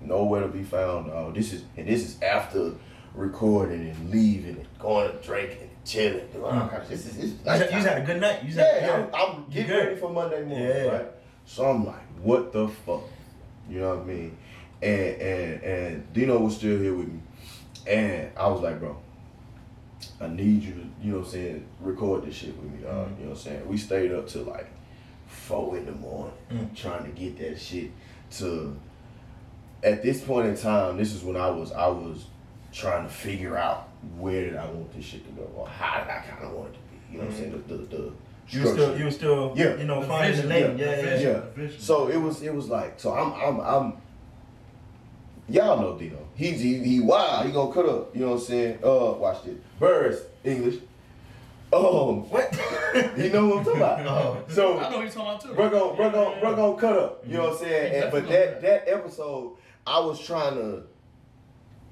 Nowhere to be found. Oh, this is and this is after recording and leaving and going to drinking chilling. Doing all kinds of- This is, this You just, had a good night. You just had, yeah, I'm, I'm getting good. ready for Monday morning, Yeah. right? So I'm like, what the fuck? You know what I mean? And and and Dino was still here with me, and I was like, bro, I need you to, you know what I'm saying, record this shit with me, dog. Mm-hmm. You know what I'm saying? We stayed up till like four in the morning Mm. trying to get that shit to. At this point in time, this is when I was I was trying to figure out where did I want this shit to go, or how did I kind of want it to be. You know what I'm saying? The the, the You still, you still, Yeah. you know, The finding the vision, lane. yeah, Yeah, yeah, yeah. Yeah. So it was it was like so I'm I'm I'm y'all know Dino. He's he, he wild. He gonna cut up. You know what I'm saying? Uh watch this. Birds, English. Um What? you know what I'm talking about. Oh. So I know what you're talking about too. Bro gon' bro gon' bro gon' cut up. You know what I'm saying? And, but that that episode, I was trying to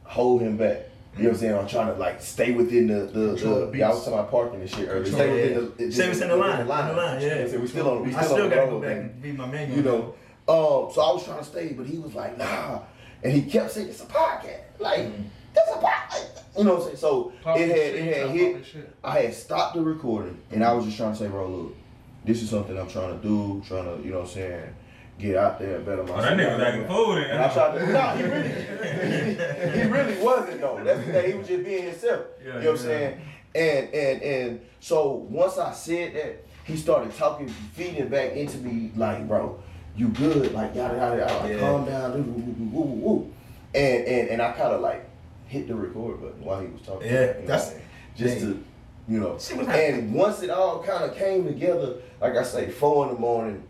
hold him back. You know what I'm saying? I'm trying to like stay within the the, Control the the I was talking about parking and shit earlier. Stay yeah. within the Stay within the line. within In the line, You know yeah. We still on we I still, still on gotta go back and read my manual. You know. Um, so I was trying to stay, but he was like, nah. And he kept saying it's a podcast. Like, that's a podcast. You know what I'm saying? So Pop it had it had hit. I had stopped the recording and I was just trying to say, bro, look, this is something I'm trying to do, trying to, you know what I'm saying, get out there, and better Oh, myself. that nigga was acting fool then. And I tried to, no, he really, he really wasn't though. That's the thing. He was just being himself. Yeah, you know what I'm saying? And and and so once I said that, he started talking, feeding back into me like, bro, you good? Like yada yada yada. Yeah. Calm down. Woo, woo, woo, woo, woo. And and and I kind of like hit the record button while he was talking. Yeah, You know that's- saying? just dang. to, you know. See what's happening. And once it all kind of came together, like I say, four in the morning,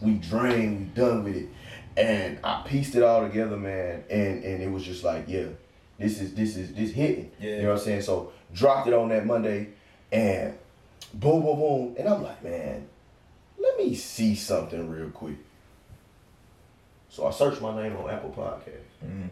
we drained, we done with it, and I pieced it all together, man. And and it was just like, yeah, this is this is this hitting. Yeah. You know what I'm saying? So dropped it on that Monday, and boom, boom, boom, and I'm like, man, let me see something real quick. So I searched my name on Apple Podcast. Mhm.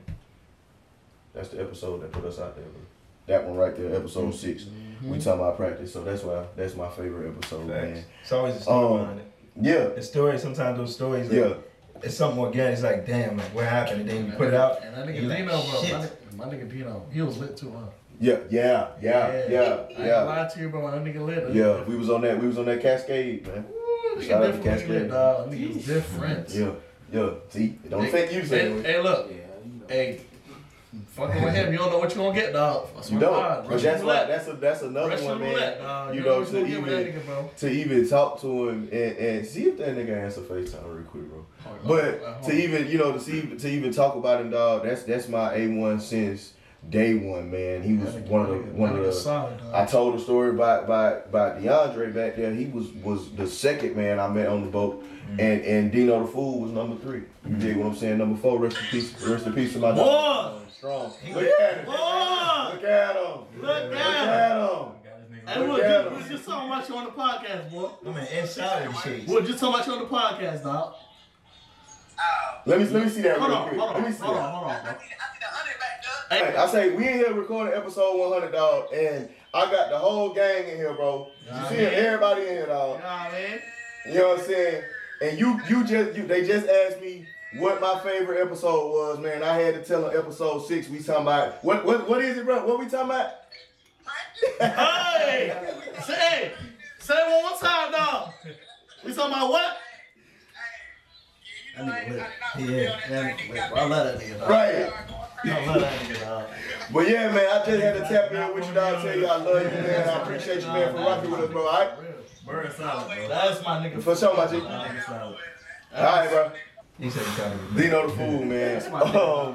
That's the episode that put us out there. Bro. That one right there, episode 6 We talking about practice, so that's why that's my favorite episode, man. It's always a story Um, behind it. Yeah, The story, sometimes those stories, yeah. like, it's something organic. It's like, damn, like what happened? And then you put it out. And that nigga you like, bro. shit. My, nigga- my nigga Dino, he was lit too, huh? Yeah, yeah, yeah, yeah, I ain't gonna yeah. lie to you, bro. That nigga lit. Yeah, we was on that. We was on that Cascade, man. Ooh, Shout out nigga to different. Cascade. lit, dog. Nigga's different. Yeah, yeah. See, it don't affect you, Hey, Sam. hey, look. Hey, fucking with him, you don't know what you're gonna get, dog. I You don't. But that's why. That's a that's another Russian one, man. roulette, dog. You You know, know to you gonna get with that even nigga, to even talk to him and, and see if that nigga answer FaceTime real quick, bro. But to even you know to see to even talk about him, dog. That's that's my A one since day one, man. He was one of the one of the. solid. I told a story about about about DeAndre back there. He was was the second man I met on the boat, Mm-hmm. and and Dino the Fool was number three. You dig what I'm saying? Number four. Rest in peace. Rest in peace to my dog. Strong. Look at him. Boy! Look at him. Look at Look him. at him. Hey, Look look, at you, him. we just talking about you on the podcast, boy. I'm an inside of the shit. We're just talking about you on the podcast, dog. Let me let me see that Hold real on, quick. hold Let on, me see hold that. on, hold on, bro. Hey, I say we in here recording episode 100, dog, and I got the whole gang in here, bro. You Nah, see man. everybody in here, dog. Nah, man. You know what I'm saying? And you, you just, you, they just asked me what my favorite episode was, man. I had to tell him episode six. We talking about what, what, what is it, bro? What we talking about? Hey! Say, say it one more time, dog. We talking about what? That nigga lit. Yeah. That nigga lit. I love that nigga, dog. Right. I love that nigga, dog. But yeah, man, I just had to tap in with you, dog. Tell you I love you, man. I appreciate you, man, for rocking with us, bro. All right, Bird solid, bro. That's my nigga. For sure, my G. Nigga all right, bro. He said he tried to. Dino the fool, man. my. Um,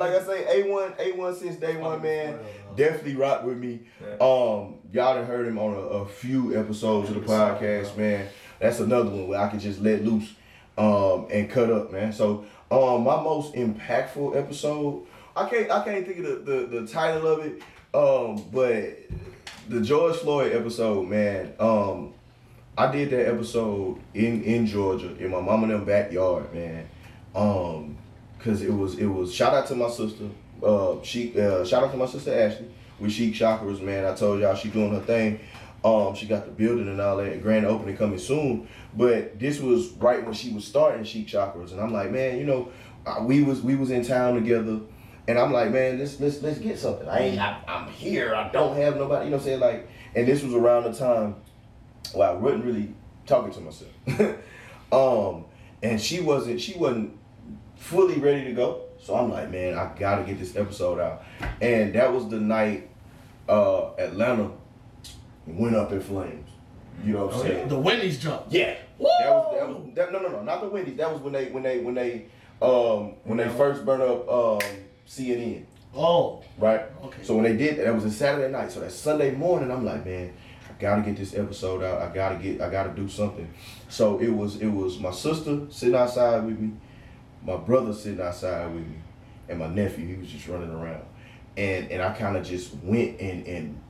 like I say, A1, A1 since day one, man. Definitely rock with me. Um, y'all done heard him on a, a few episodes of the podcast, man. That's another one where I can just let loose um and cut up, man. So um my most impactful episode, I can't I can't think of the, the, the title of it. Um, but the George Floyd episode, man. Um, I did that episode in in Georgia in my mom and them backyard, man. Um, cause it was it was shout out to my sister. Uh, she uh, shout out to my sister Ashley with Chic Chakras, man. I told y'all she doing her thing. Um, she got the building and all that. Grand opening coming soon. But this was right when she was starting Chic Chakras, and I'm like, man, you know, uh, we was we was in town together. And I'm like, man, let's let's let's get something. I ain't I, I'm here. I don't have nobody. You know what I'm saying? Like, and this was around the time well, I wasn't really talking to myself. um, and she wasn't she wasn't fully ready to go. So I'm like, man, I gotta get this episode out. And that was the night uh Atlanta went up in flames. You know what I'm saying? The Wendy's jump. Yeah. That was that was that, no no no not the Wendy's. That was when they when they when they um when they first burned up um CNN. Oh, Right? Okay. So when they did that, was a Saturday night. So that Sunday morning, I'm like, man, gotta get this episode out. I gotta get, I gotta do something. So it was, it was my sister sitting outside with me, my brother sitting outside with me, and my nephew. He was just running around, and and I kind of just went and and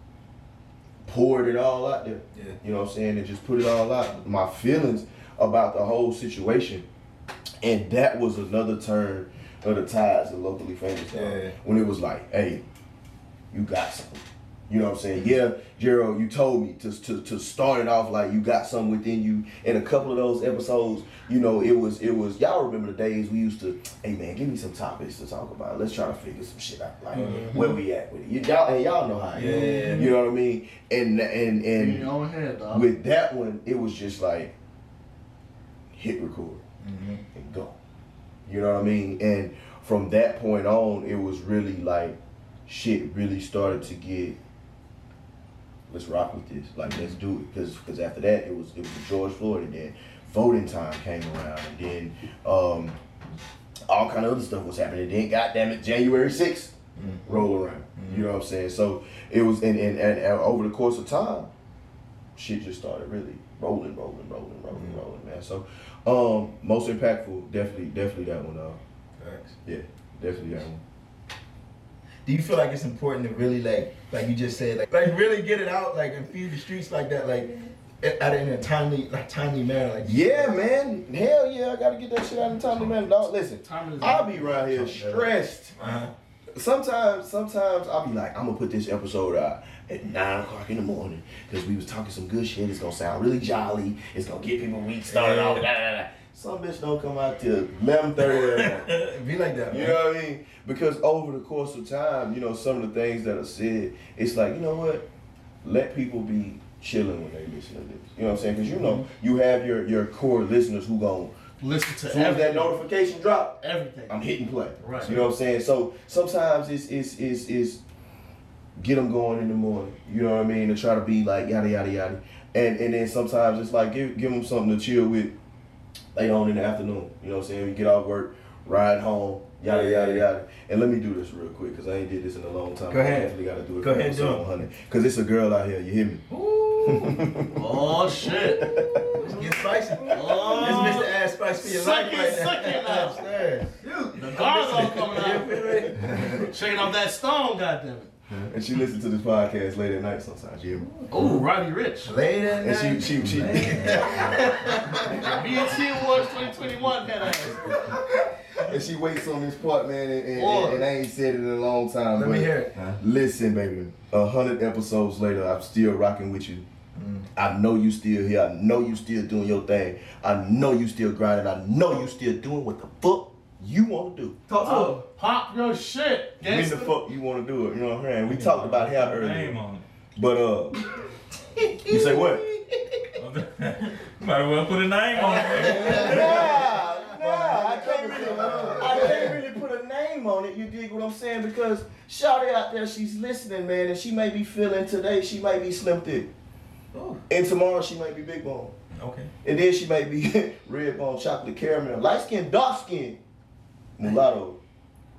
poured it all out there. Yeah. You know what I'm saying? And just put it all out. My feelings about the whole situation. And that was another turn of the tides of locally famous. Yeah. When it was like, hey, you got something. You know what I'm saying? Yeah, Gerald, you told me to, to, to start it off like you got something within you. In a couple of those episodes, you know, it was it was y'all remember the days we used to, hey man, give me some topics to talk about. Let's try to figure some shit out. Like where we at with it. You, y'all and y'all know how. Yeah. You know what I mean? And and and head, with that one, it was just like hit record Mm-hmm. and go. You know what I mean? And from that point on, it was really like shit really started to get. Let's rock with this. Like let's do it. Because because after that, it was it was George Floyd, and then voting time came around, and then um, all kind of other stuff was happening. Then goddamn it, January sixth roll around. You know what I'm saying? So it was, and, and, and, and over the course of time, shit just started really rolling, rolling, rolling, rolling, rolling, man. So, um, most impactful, definitely, definitely that one. Uh, yeah, definitely that one. Do you feel like it's important to really like, like you just said, like, like really get it out, like, and feed the streets like that, like, at, at in a timely, like, timely manner, like? Yeah, man. Hell yeah, I gotta get that shit out in time, man. Dog, listen, Time is I'll be around here stressed. Uh-huh. Sometimes, sometimes I'll be like, I'm gonna put this episode out at nine o'clock in the morning because we was talking some good shit. It's gonna sound really jolly. It's gonna get people week started off. Some bitch don't come out till eleven thirty. Be like that. Man. You know what I mean? Because over the course of time, you know, some of the things that are said, it's like, you know what? Let people be chilling when they listen to this. You know what I'm saying? Because you know, mm-hmm. you have your your core listeners who gon' Listen as to soon as that notification drop, Everything. I'm hitting play. Right. You know what I'm saying? So sometimes it's it's it's it's get them going in the morning. You know what I mean? To try to be like yada yada yada, and and then sometimes it's like give give them something to chill with later on in the afternoon. You know what I'm saying? You get off work, ride home, yada yada yada. And let me do this real quick because I ain't did this in a long time. Go ahead. I definitely got to do it. Go ahead, do it. Because it's a girl out here. You hear me? Oh shit. Get spicy. Oh. This Mr. Ass Spice for your Suck life it, right now. suck it now. Upstairs. The gargoyle coming out. Shaking off that stone, goddammit. And she listens to this podcast late at night sometimes. Yeah. Oh, Roddy Ricch. Late at And she night. she she. BET Awards 2021 that ass. And she waits on this part, man, and, and, Boy. and I ain't said it in a long time. Let me hear it. Listen, baby, a hundred episodes later, I'm still rocking with you. Mm. I know you still here. I know you still doing your thing. I know you still grinding. I know you still doing what the fuck you want to do. Talk to Oh, pop your shit. When the fuck you want to do it? You know what I'm saying? We talked about hair Name earlier, on but uh, you say what? it. Might as well put a name on it. Nah, nah, I can't really, I can't really put a name on it. You dig what I'm saying? Because Shawty out there, she's listening, man, and she may be feeling today, she might be slim thick, Ooh. and tomorrow she might be big bone, Okay. and then she might be red bone, chocolate caramel, light skin, dark skin, mulatto,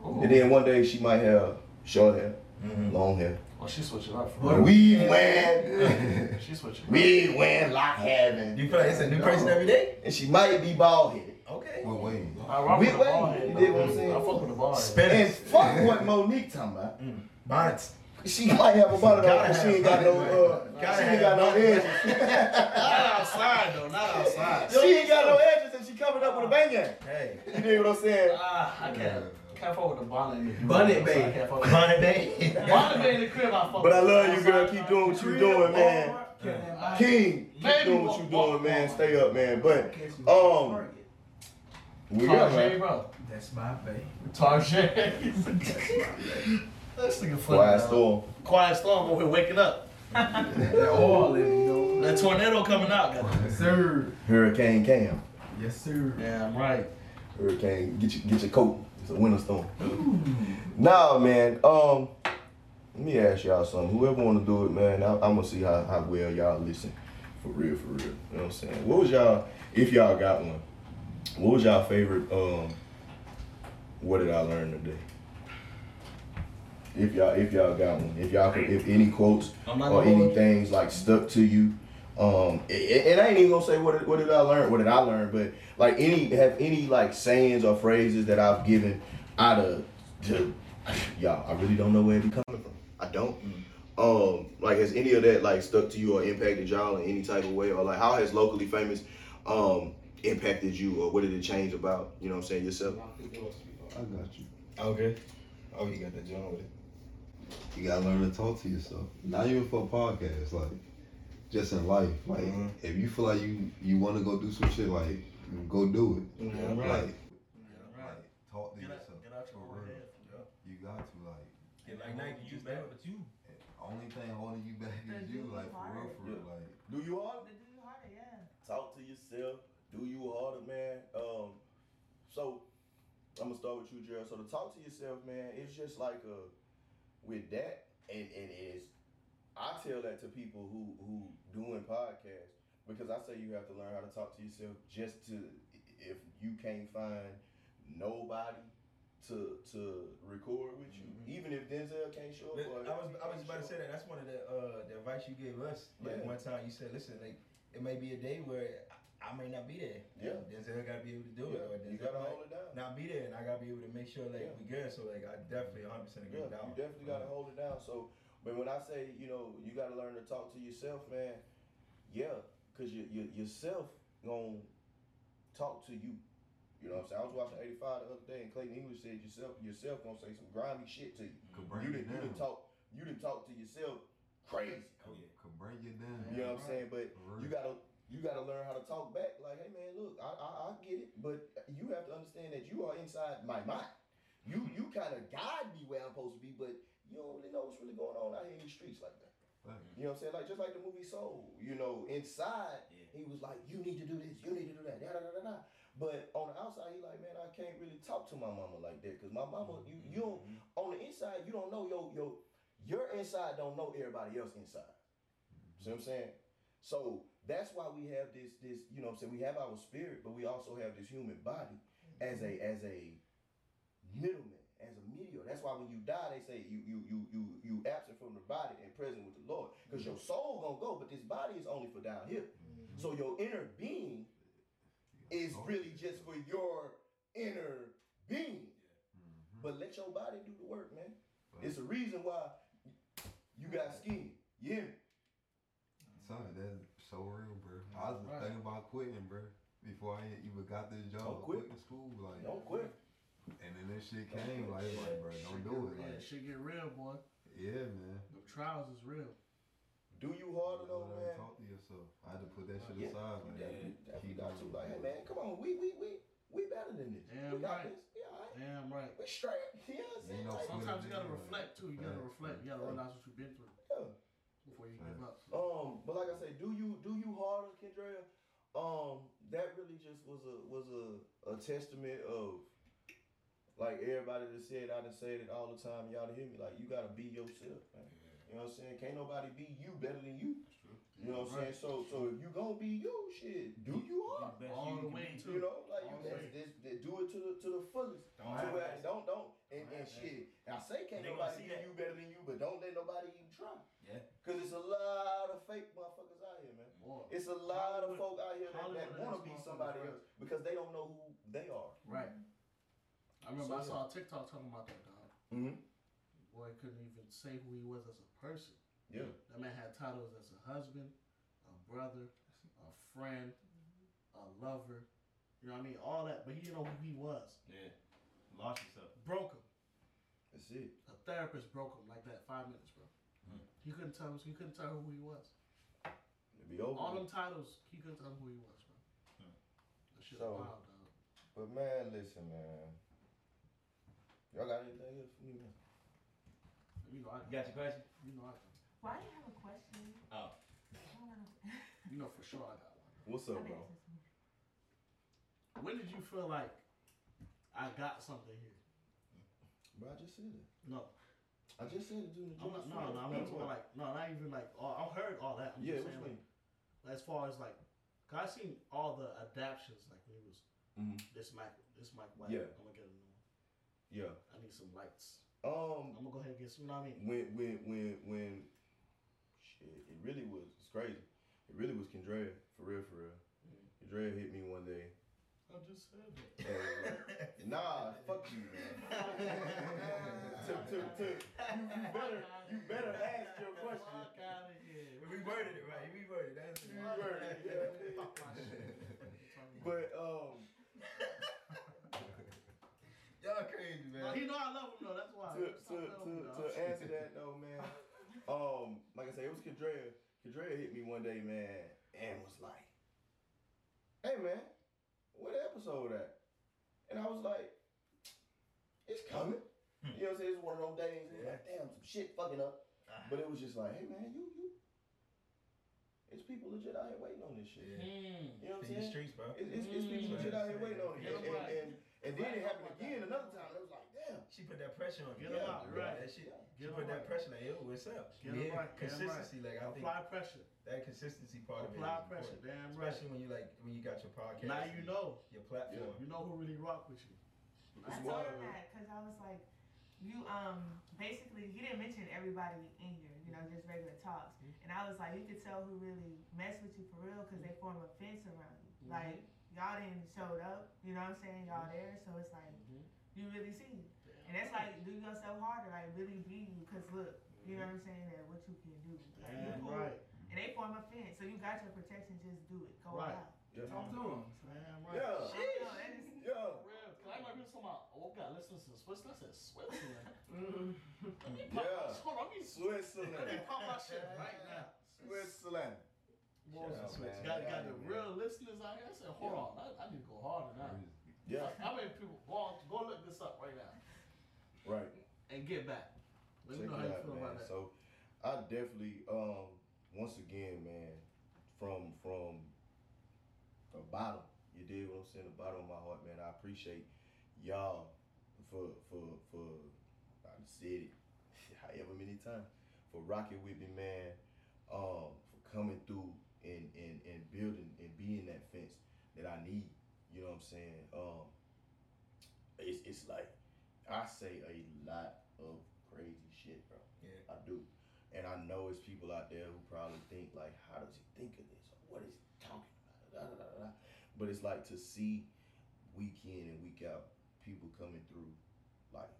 oh. and then one day she might have short hair, mm-hmm. long hair, Oh, she switching up. For weave wearing, She switching. up. weave wearing, lock having, You feel like it's a new person every day? and she might be bald headed. Okay. Wait, wait. I rock We with the wait. ball head. You dig what I'm saying? I fuck with the ball head. And fuck what Monique talking about. Mm. Bonnets. She might have a bonnet on, but she ain't got no, uh, Gotta she ain't got no bonnet. edges. Not outside though. Not outside. she ain't got no edges and she covered up with a bang Hey. You dig what I'm saying? Ah, I can't. Can't fuck with the bonnet in the crib. Bonnet I babe. can't fuck Bonnet babe. Bonnet babe in the crib. I fuck But I love you, girl. Keep doing what you doing, man. King, keep doing what you walk- doing, man. Stay up, man. But, um, we got, Tarjay, man. bro. That's my babe. Tarjay. This nigga funny. Quiet dog. storm. Quiet storm over here waking up. All living, you know. That tornado coming out, goddamn. Yes, sir. Hurricane Cam. Yes, sir. Damn right. Hurricane, get your, get your coat. It's a winter storm. Nah, man. Um, let me ask y'all something. Whoever want to do it, man, I, I'm gonna see how, how well y'all listen. For real, for real. You know what I'm saying? What was y'all, if y'all got one, what was y'all favorite, um, what did I learn today? If y'all, if y'all got one, if y'all could, if any quotes or any things like stuck to you, um, and, and I ain't even gonna say what did, what did I learn, what did I learn, but like any have any like sayings or phrases that I've given out of to y'all. I really don't know where it be coming from. I don't. Um, like has any of that like stuck to you or impacted y'all in any type of way, or like how has locally famous um impacted you, or what did it change about you know what I'm saying yourself? I got you. Okay. Oh, you got that joint with it. You gotta learn to talk to yourself. Not even for a podcast, like just in life. Like Mhm. if you feel like you you want to go do some shit, like go do it. Yeah, Like, right. like talk to Get out, yourself. get out your For real. head. You got to like. Like Nike, you better. but you. Only thing holding you back is you. Like for real, for real. Like Do you harder? Do you harder? Yeah. Talk to yourself. Do you harder, man? Um, so I'm gonna start with you, Gerald. So to talk to yourself, man, it's just like uh with that, and and it's I tell that to people who who doing podcasts because I say you have to learn how to talk to yourself just to if you can't find nobody to to record with you, even if Denzel can't show up. I was I was about to say that. That's one of the uh the advice you gave us. Like Yeah. one time you said, listen, like it may be a day where I, I may not be there. Yeah. Denzel gotta be able to do it. Yeah, Or you gotta hold it down. Not be there, and I gotta be able to make sure like Yeah. we good. So like I definitely 100 percent agree Yeah, with that. you definitely gotta hold it down. So, but when I say, you know, you gotta learn to talk to yourself, man. Yeah, cause you, you yourself gonna talk to you. You know what I'm saying? I was watching 85 the other day, and Clayton English said yourself yourself gonna say some grimy shit to you. could bring You you, didn't you didn't talk you didn't talk to yourself crazy. Oh, could, could bring you down. You know what I'm saying? But you gotta you got to learn how to talk back. Like, hey man, look, I, I I get it, but you have to understand that you are inside my mind. You you kind of guide me where I'm supposed to be, but you don't really know what's really going on out here in these streets like that. Right. You know what I'm saying? Like just like the movie Soul. You know, inside Yeah. he was like, "You need to do this, you need to do that." Da, da, da, da. But on the outside, he like, "Man, I can't really talk to my mama like that because my mama, mm-hmm. you you don't on the inside, you don't know your your your inside don't know everybody else inside." See what I'm saying? So that's why we have this this you know what I'm saying we have our spirit, but we also have this human body as a as a middleman, as a mediator. That's why when you die, they say you you you you you absent from the body and present with the Lord, because your soul gonna go, but this body is only for down here. Mm-hmm. So your inner being is oh, really just for your inner being. Mm-hmm. But let your body do the work, man. It's a reason why you got skin. You hear me? Son, so real, bro. I was Right. thinking about quitting, bro. Before I even got this job, oh, Don't quit. quitting school, like, Don't quit. and then this shit came, like, like, bro, don't do it, Yeah, like, shit get real, boy. yeah, man. The trials is real. Do you harder though, Don't man? Talk to yourself. I had to put that shit Yeah, aside, you like, definitely, definitely keep got to. Like, hey man, come on, we we we we better than this. Damn we got right. this. Yeah, all right. Damn right. We straight. You know what I'm saying? Ain't no Sometimes you gotta Yeah. reflect too. You gotta Yeah. reflect. You gotta realize what you've been through yeah. Before you give up. Um, but like I say, do you do you harder, Kendra? Um, that really just was a was a, a testament of like everybody that said I done said it all the time, y'all to hear me. Like you gotta be yourself, man. You know what I'm saying? Can't nobody be you better than you. You know what I'm saying? So so if you gonna be you, shit, do you hard. Best All you the way be. You know, like All you the this, this, do it to the to the fullest. Don't To where- don't don't and, and shit. And I say can't nobody see be you better than you, but don't let nobody even try. Yeah. Cause it's a lot of fake motherfuckers out here, man. Boy. It's a lot of folk out here that, that want to be motherfuckers, somebody right. else because they don't know who they are. Right. I remember So, I saw a TikTok talking about that dog. Mm-hmm. Boy couldn't even say who he was as a person. Yeah. That man had titles as a husband, a brother, a friend, a lover. You know what I mean? All that, but he didn't know who he was. Yeah. Lost himself. Broke him. That's it. A therapist broke him like that. Five minutes, bro. Hmm. He couldn't tell him. He couldn't tell her who he was. It'll be over. All them titles, he couldn't tell him who he was, bro. Hmm. That shit So- wild, dog. But man, listen, man. Y'all got anything else for me, man? You know I. You got your question? You know I. Why do you have a question? Oh. I don't know. You know for sure I got one. What's up, bro? When did you feel like I got something here? Bro, I just said it. No, I just said it during the I'm not, no, no, I'm not talking like no, not even like. All, I heard all that. I'm Yeah, just what saying you like, mean? as far as like, cause I seen all the adaptions like when it was Mhm. this mic, this mic white. Yeah. I'm gonna get a new one. Yeah. I need some lights. Um, I'm gonna go ahead and get some. You know what I mean? when when when when shit, it really was. It's crazy. It really was Kendra for real, for real. Kendra hit me one day. I just said that. And, nah, fuck you, man. to, to, to, you, you better you better ask your question. Fuck out of here. We worded it right. We worded it. That's You heard it, yeah. Fuck my shit. But um, y'all crazy, No, man. he know I love him though. That's why. to, Stop to, to, to answer that though, man. Um, like I said, it was Kendra. Kendra hit me one day, man, and was like, "Hey, man, what episode that? And I was like, "It's coming." You know what I'm saying? It's one of those days. It was like, damn, some shit fucking up. But it was just like, hey, man, you, you. It's people legit out here waiting on this shit. Mm. You know what I'm In the saying? streets, bro. It's, it's, it's people legit out here waiting on it. Get 'em And, and, and, and then it happened again another time. It was like, damn. She put that pressure on Get you. him out, right. That shit. She Get put that right. pressure like, yo, what's up? Get him Yeah, right. Consistency, right. like I think Apply pressure. that consistency part of it. Apply pressure. important. Damn right. Especially when you like when you got your podcast. Now you know. your platform. You know who really rock with you. I told him that because I was like, you um basically he didn't mention everybody in here, you know, mm-hmm. just regular talks, mm-hmm. and I was like, you could tell who really mess with you for real because they form a fence around you. Mm-hmm. Like y'all didn't showed up, you know what I'm saying? Y'all there, so it's like you really see you, and that's like do yourself harder, like really be you, because look, you know what I'm saying? That what you can do, like, you Damn cool. right. And they form a fence, so you got your protection. Just do it. Go Right. out. Yeah. Talk to him. Damn right. Yeah. I don't know, that is- Yeah. Real. Cause I remember talking about, oh, God, listen to Switzerland. I said Switzerland. Yeah. Hold on, let me, let me pop my shit right now. Switzerland. Balls Shout and out, man. Got, got the real listeners out here. I said, hold on, I, I need to go harder now. Yeah. How many people? Go, go look this up right now Right. and get back. Let me Check know how it you out, feel man. about that. So I definitely um once again, man, from from the bottom, you did what I'm saying, the bottom of my heart, man. I appreciate y'all for for for I said it however many times for rocking with me, man. Um, for coming through and and and building and being that fence that I need. You know what I'm saying? Um, it's it's like I say a lot of crazy shit, bro. Yeah. I do. And I know it's people out there who probably think like, how does he think of this? Or what is he talking about? Da, da, da. But it's like to see week in and week out people coming through like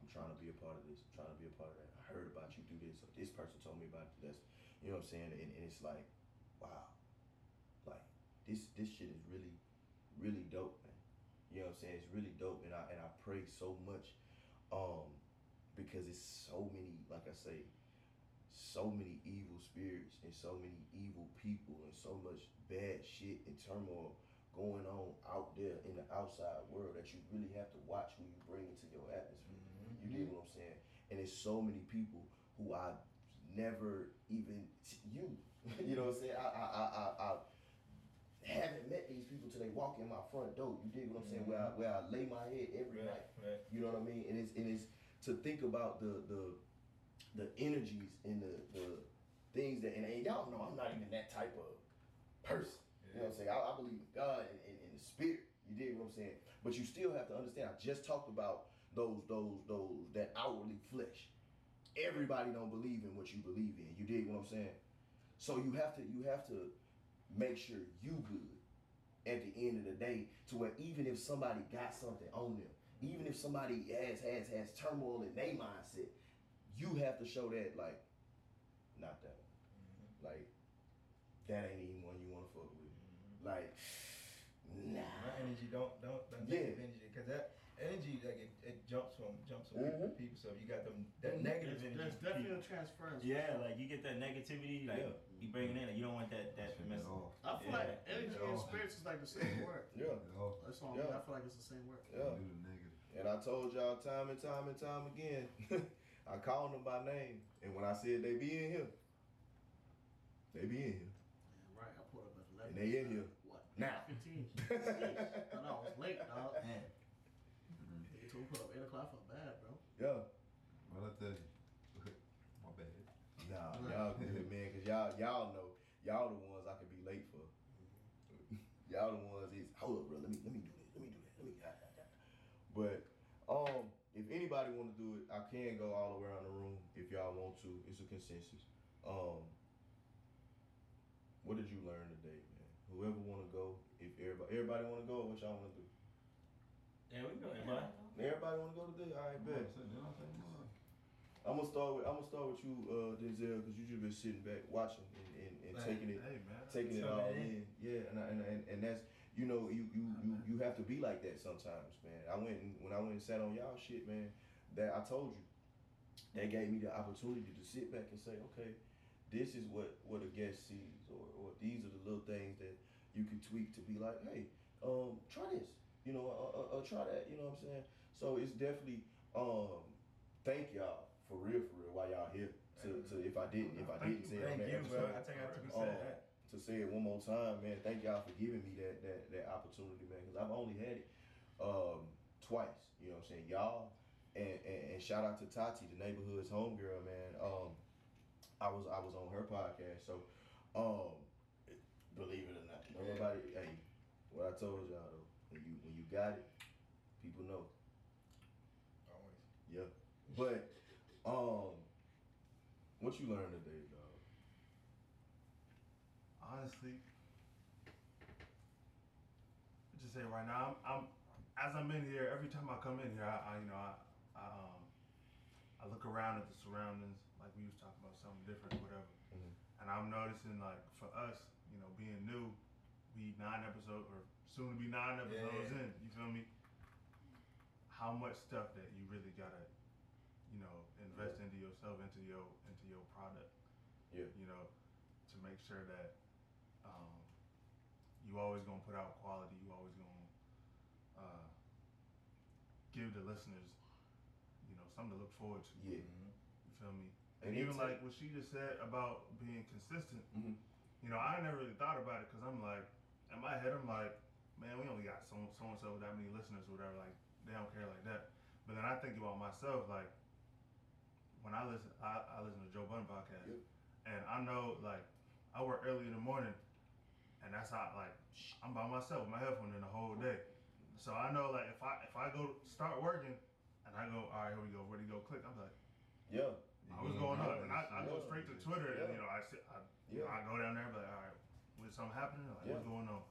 I'm trying to be a part of this. I'm trying to be a part of that. I heard about you do this. Or this person told me about this. You know what I'm saying? And, and it's like, wow. Like this this shit is really, really dope. You know what I'm saying? It's really dope. And I and I pray so much. Um, because it's so many, like I say, so many evil spirits and so many evil people and so much bad shit and turmoil going on out there in the outside world that you really have to watch who you bring into your atmosphere. You dig what I'm saying? And there's so many people who I never even you. you know what I'm saying? I I I I, I haven't met these people till they walk in my front door. You dig what I'm saying? Where I mm-hmm. where I lay my head every night. right. You know what I mean? And it's and it's to think about the the the energies and the the things that and, and y'all know I'm not even that type of person. You know what I'm saying? I, I believe in God and, and, and the spirit. You dig what I'm saying? But you still have to understand. I just talked about those those those that outwardly flesh. Everybody don't believe in what you believe in. You dig what I'm saying? So you have to you have to make sure you good at the end of the day to where even if somebody got something on them, even if somebody has has has turmoil in their mindset, you have to show that like not that one. Mm-hmm. Like that ain't even one you wanna fuck with. Mm-hmm. Like nah. My energy don't don't don't Yeah. energy because that energy like it, it jumps from jumps from people Mhm. to people. So if you got them that negative There's, energy. there's definitely people. a transference. Yeah, like you get that negativity, like Yeah. you bring it in, and you don't want that that Shit mess. is off. I feel Yeah. like energy Yeah. and spirits is like the same word. Yeah. That's all. Yeah. I feel like it's the same word. Yeah. Do negative. And I told y'all time and time and time again, I called them by name. And when I said they be in here, they be in here. Right. I pulled up at 11. And they in here. What? Now. 15. I know, I was late, dog. Man. They told me to put up 8 o'clock. I felt bad, bro. Yeah. Well, I tell you. My bad. Nah, y'all good, man, cause y'all y'all know y'all the ones I could be late for. y'all the ones is hold up, bro. Let me let me do this. Let me do that. Let me. ah, ah, ah. But um, if anybody want to do it, I can go all the way around the room if y'all want to. It's a consensus. Um, what did you learn today, man? Whoever want to go, if everybody everybody want to go, what y'all want to do? Yeah, we can go, everybody. Everybody want to go today? All right, bet. I'm gonna start with I'm gonna start with you, uh, Denzel, because you just been sitting back watching and, and, and Man, taking it, Hey man. taking it all in. in. Yeah, and, I, and and and that's you know you you you you have to be like that sometimes, man. I went and when I went and sat on y'all shit, man. That I told you, that gave me the opportunity to sit back and say, okay, this is what what a guest sees, or or these are the little things that you can tweak to be like, hey, um, try this, you know, uh, try that, you know what I'm saying? So it's definitely um, thank y'all for real, for real, while y'all here. To, to if I didn't, if I Thank didn't say it on Thank that you, bro. I think I have to be um, said to say it one more time, man. Thank y'all for giving me that that, that opportunity, man. Because I've only had it um, twice. You know what I'm saying, y'all, and, and and shout out to Tati, the neighborhood's homegirl, man. Um, I was I was on her podcast, so um, believe it or not, nobody. Hey, what I told y'all though, when you when you got it, people know. Always. Yeah, but um, what you learned today, dog? honestly, just say right now, I'm, I'm as I'm in here. Every time I come in here, I, I you know, I, I um, I look around at the surroundings, like we was talking about something different, whatever. Mhm. And I'm noticing, like for us, you know, being new, we nine episodes or soon to be nine episodes Yeah. in. You feel me? How much stuff that you really gotta, you know, invest into yourself, into your into your product Yeah. you know, to make sure that um, you always gonna put out quality. You always gonna uh, give the listeners, you know, something to look forward to. Yeah. You feel me? And And even it's- like what she just said about being consistent. Mhm. You know, I never really thought about it because I'm like, in my head, I'm like, man, we only got so so and so that many listeners or whatever. Like, they don't care like that. But then I think about myself, like, when I listen, I, I listen to Joe Budden podcast, Yep. and I know like I work early in the morning, and that's how like I'm by myself with my headphone in the whole day. So I know like if I if I go start working, and I go, all right, here we go, where do you go? Click. I'm like. Yeah. I was going up, and I, I go straight to Twitter, and you know, I I, Yeah. I go down there, but be like, all right, was something happening? Like, Yeah. what's going on?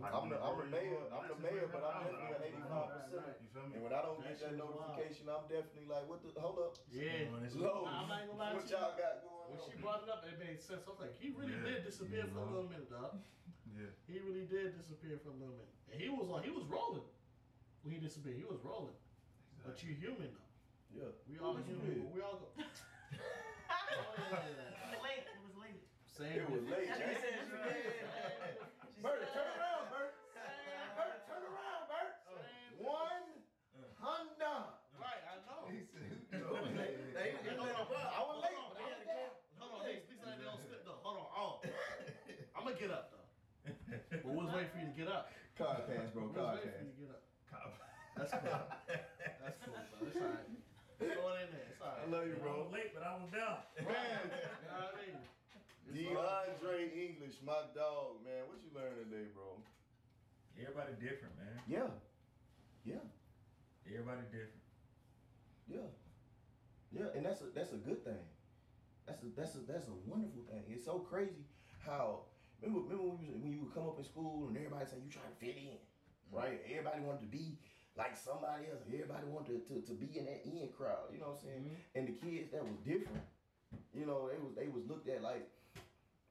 Like, I'm the, I'm the mayor. I'm the mayor, but I'm I was definitely an 85 percent. You feel me? And when I don't get that notification, I'm definitely like, what the? Hold up. Yeah. Low. I'm not gonna lie What to you. y'all got going When on? she brought it up, it made sense. I was like, he really Yeah. did disappear for a Yeah. little minute, dog. Yeah. He really did disappear for a little minute. And he was on, he was rolling when he disappeared. He was rolling. But you're human though. Yeah. We all What human. did? We all go. It was late. It was late. Same. It was late, That's Jason. she said. Bert, turn around, Bert. Bert, turn around, Bert. Same. One Honda. Right, I know. He said, They- they- Hey, hold on, bro. I was late, Hold on, but they I had was to there. get- Hold on, hey, please let me don't slip though. Hold on, oh. I'm gonna get up though. But we was waiting for you to get up. Card pass, bro. We was Card waiting for you pass. to get up. Cop. That's cool. That's cool, bro. It's alright. Throw it in there. It's all right. I love you, I was bro. late, but I was down. Man, You know what I mean? It's alright. DeAndre English, my dog, man. What you learned today, bro? Everybody different, man. Yeah. Yeah. Everybody different. Yeah. Yeah, and that's a that's a good thing. That's a that's a that's a wonderful thing. It's so crazy how remember remember when, we was, when you would come up in school and everybody saying you trying to fit in, mm-hmm. right? Everybody wanted to be like somebody else. Everybody wanted to, to, to be in that in crowd. You know what I'm saying? Mm-hmm. And the kids that was different, you know, they was they was looked at like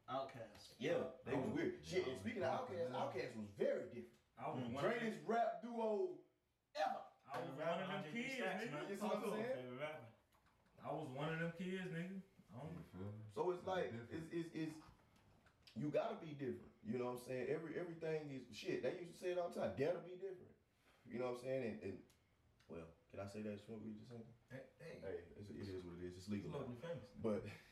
Outcast. yeah, they was weird. Shit. And speaking of Outkast, Outkast was very different. I was one of Greatest rap duo ever. I was one of them kids, nigga. You see what I'm saying? I was one of them kids, nigga. I don't You feel me? So it's like it's, it's it's you gotta be different. You know what I'm saying? Every everything is shit. They used to say it all the time. Gotta be different. You know what I'm saying? And, and well, can I say that? What we just saying? Hey, hey. Hey, it's, it is what it is. It's legal. Locally now. famous. But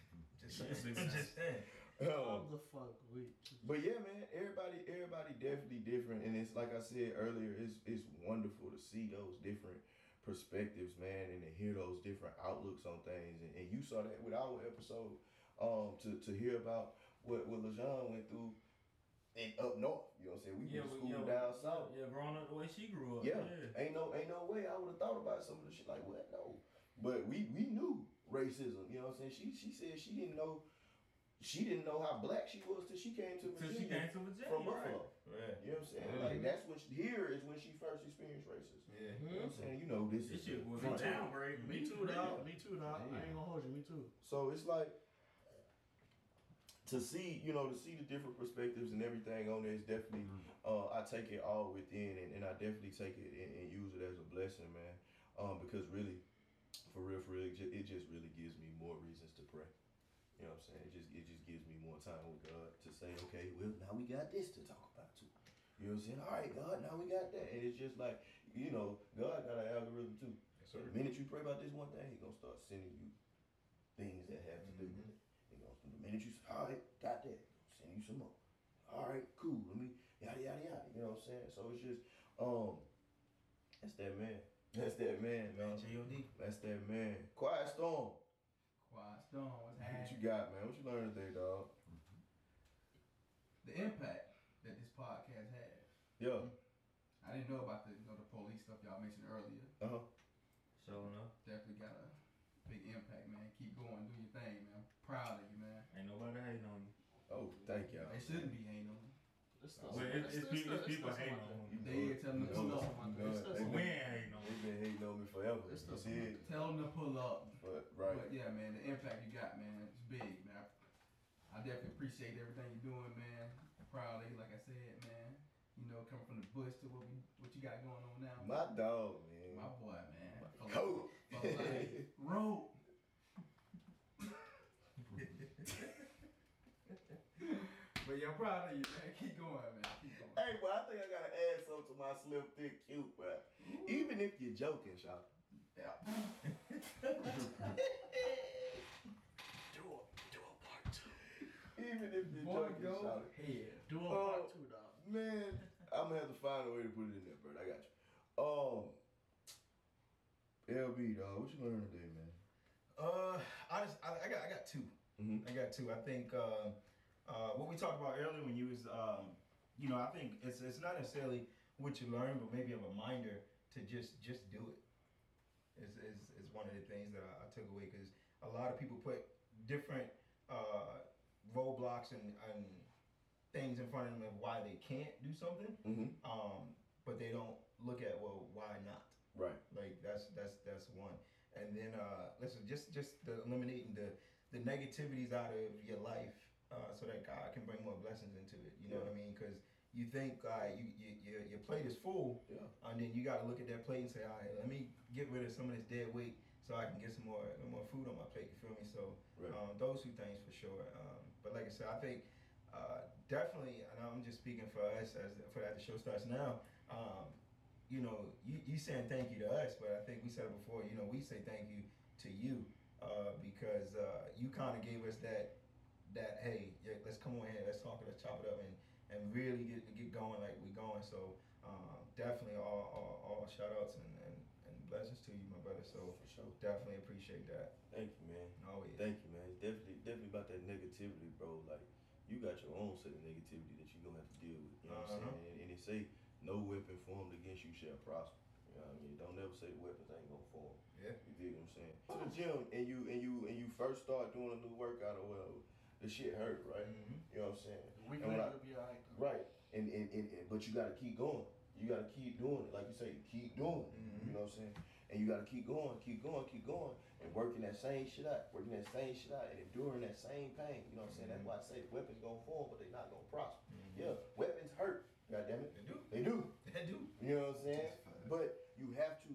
Just saying. Just saying. How um, the fuck we? but yeah, man, everybody everybody definitely different. And it's like I said earlier, it's it's wonderful to see those different perspectives, man, and to hear those different outlooks on things. And, and you saw that with our episode, um, to, to hear about what, what LeJean went through in up north. You know what I'm saying? We Yeah, went to school yeah, down we- south. Yeah, growing up the way she grew up. Yeah. Yeah. Ain't no ain't no way I would have thought about some of the shit like what no. But we we knew racism, you know what I'm saying? She she said she didn't know she didn't know how black she was till she came to Till Virginia she came to Virginia. from right. Buffalo. Right. You know what I'm saying? Mhm. Like that's when she, here is when she first experienced racism. Yeah. You know what I'm saying? You know this, This is shit was front a end. downgrade. Me too, dog. Me too, dog. I ain't gonna hold you. Me too. So it's like to see, you know, to see the different perspectives and everything on there is definitely, uh, I take it all within and, and I definitely take it and, and use it as a blessing, man. Um, because really, for real, for real, it just, it just really gives me more reasons to pray. You know what I'm saying? It just it just gives me more time with God to say, okay, well now we got this to talk about too. You know what I'm saying? All right, God, now we got that, and it's just like, you know, God got an algorithm too. So the minute you pray about this one thing, He gonna start sending you things that have to do with it. He gonna, the minute you say, all right, got that, send you some more. All right, cool. Let me yada yada yada. You know what I'm saying? So it's just, um, that's that man. That's that man, Man, man. J.O.D. That's that man. Quiet storm. Quiet Storm, what's happening? What you got, man? What you learned today, dog? The impact that this podcast has. Yeah. I didn't know about the you know the police stuff y'all mentioned earlier. Uh huh. Sure enough. Definitely got a big impact, man. Keep going, do your thing, man. Proud of you, man. Ain't nobody hating on you. Oh, thank y'all. They shouldn't be ain't on It's But it's, it's, people, it's people hating on You you. They ain't telling them to pull up. You know, It's they just- been- We ain't hating on They you. been hating on me forever. It's You just- see it? Tell them to pull up. But right. But yeah, man, the impact you got, man, it's big, man. I definitely appreciate everything you're doing, man. Proud of you, like I said, man. You know, coming from the bush to what we what you got going on now. My dog, man. My boy, man. For Coach. for life. Rope. but yeah, I'm proud of you, man. Keep going, man. Keep going. Hey, but I think I gotta add something to my slim, thick, cute, bro. Even if you're joking, Shop. Yeah. Even if you're Boy, joking, go Shop. Yeah. Do a Oh. part two, dog. Man, I'm gonna have to find a way to put it in there, bro. I got you. Um, LB, dog, what you learning today, man? Uh, honest, I, I got I got 2 Mhm. I got two. I think uh, uh, what we talked about earlier when you was um, you know, I think it's it's not necessarily what you learn, but maybe a reminder to just just do it. Is is, is one of the things that I, I took away because a lot of people put different uh, roadblocks and, and things in front of them of why they can't do something, Mm-hmm. um, but they don't look at well why not. Right. Like that's that's that's one. And then uh listen, just just the eliminating the the negativities out of your life, uh, so that God can bring more blessings into it. You know what I mean? Because you think uh, you, you your your plate is full, Yeah. and then you got to look at that plate and say, all right, let me get rid of some of this dead weight so I can get some more more food on my plate. You feel me? So Right. um, those two things for sure. Um, but like I said, I think uh, definitely, and I'm just speaking for us as for that the show starts now. Um, you know, you, you saying thank you to us, but I think we said it before. You know, we say thank you to you uh, because uh, you kind of gave us that that hey, yeah, let's come on here, let's talk it, let's chop it up, and and really get get going like we going. So um, definitely all, all all shout outs and, and and blessings to you, my brother. So For sure. definitely appreciate that. Thank you, man. Oh yeah. Thank you, man. Definitely, definitely about that negativity, bro. Like, you got your own set of negativity that you're gonna have to deal with. You know what I'm Uh-huh. saying? And, and they say, no weapon formed against you shall prosper. You know what I mean? Don't never say the weapons ain't gonna form. Yeah. You dig what I'm saying? To the gym and you and you and you first start doing a new workout or whatever, the shit hurt, right? Mhm. You know what I'm saying? A week And when later, I- you'll be alright. Right. And, and, and, and but you gotta keep going. You gotta keep doing it. Like you say, keep doing it. Mhm. You know what I'm saying? And you gotta keep going, keep going, keep going, and working that same shit out, working that same shit out, and enduring that same pain. You know what I'm saying? That's why I say weapons gonna form, but they not gonna prosper. Yeah, weapons hurt. God damn it. They do. They do. They do. You know what I'm saying? But you have to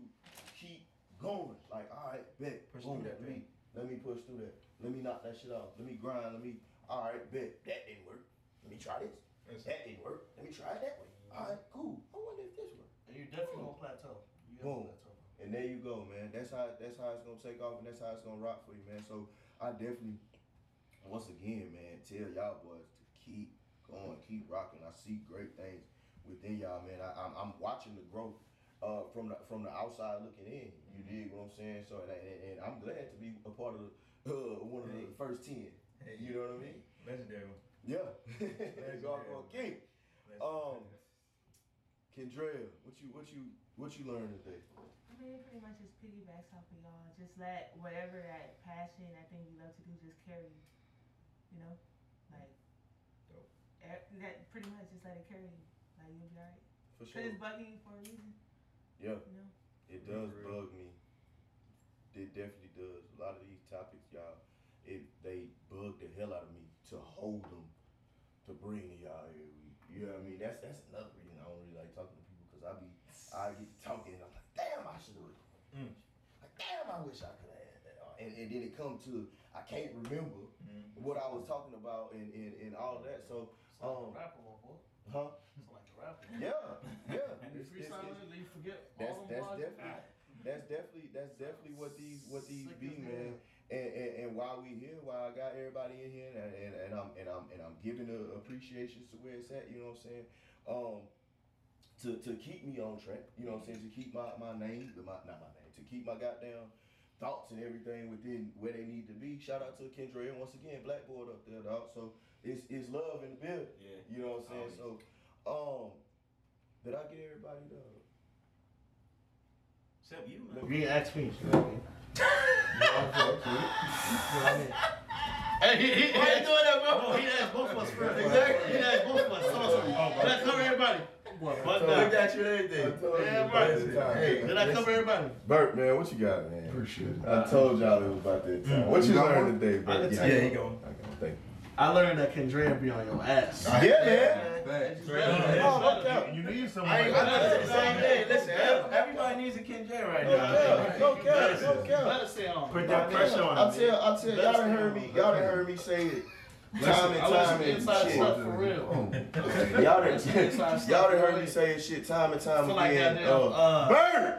keep going. Like, all right, bet. Push boom, through that let pain. let me push through that. Let me knock that shit off. Let me grind. Let me. All right, bet. That didn't work. Let me try this. That's That didn't work. Let me try it that way. All right, cool. I wonder if this works. And you definitely won't plateau. You Boom. plateau. And there you go, man. That's how that's how it's gonna take off, and that's how it's gonna rock for you, man. So I definitely, once again, man, tell y'all boys to keep going, keep rocking. I see great things within y'all, man. I, I'm, I'm watching the growth uh, from the from the outside looking in. You dig what I'm saying? So and, and, and I'm glad to be a part of the, uh, one of the first ten. Hey, You know what I mean? Legendary one. Yeah. Legendary. Gargoyle King. Um, Kendra, what you what you what you learned today? I mean, it pretty much just piggybacks off of y'all. Just let whatever that passion, that thing you love to do, just carry you. You know, like Dope. that pretty much just let it carry you. Like you'll be alright. For sure. Cause it's bugging you for a reason. Yeah. You know. It does bug me. It definitely does. A lot of these topics, y'all, it they bug the hell out of me to hold them, to bring to y'all every week. You know what I mean? That's that's another reason I don't really like talking to people because I be I get talking and I'm like, damn, I should have. Mm. Like, damn, I wish I could have had that. And, and then it come to I can't remember Mhm. what I was talking about and, and, and all of that. So, um, rapper, boy. huh? It's like a rapper. Yeah, yeah. And It's- it's- it's- you forget that's that's definitely that's definitely that's definitely what these what these be man and, and and while we here while I got everybody in here and, and, and I'm and I'm and I'm giving the appreciations to where it's at you know what I'm saying? Um to to keep me on track you know what I'm saying? To keep my my name my not my name to keep my goddamn thoughts and everything within where they need to be. Shout out to Kendra and once again Blackboard up there dog. So it's it's love in the building Yeah. you know what I'm saying? So um did I get everybody dog? Except you, man. You ain't ask me. You know what I mean? Hey, he, he, Why you doing that, bro? No, he asked both of us first. Exactly. He asked both of us. So, so, oh, did I cover everybody? What? But Look at you and everything. Yeah, right. Hey, Did I cover everybody? Bert, man, what you got, man? Appreciate it. I told y'all it was about that time. Mm. What you You learned today, Bert? Yeah, tell. I he got going. one. I got one. Thank you. I learned that Kendra be on your ass. Yeah, man. Facts. Oh, no doubt. You need someone. I ain't like I that. know the same thing. Listen, Everybody needs a Ken J right no cap, no cap, no cap. Better say on. Put that pressure on me. I him. tell, I tell, y'all done heard me, y'all done heard me say it Time and time to and shit. for real. Y'all done, Listen to y'all done heard real. me saying shit time and time Feel like again. goddamn, uh, uh, Bird!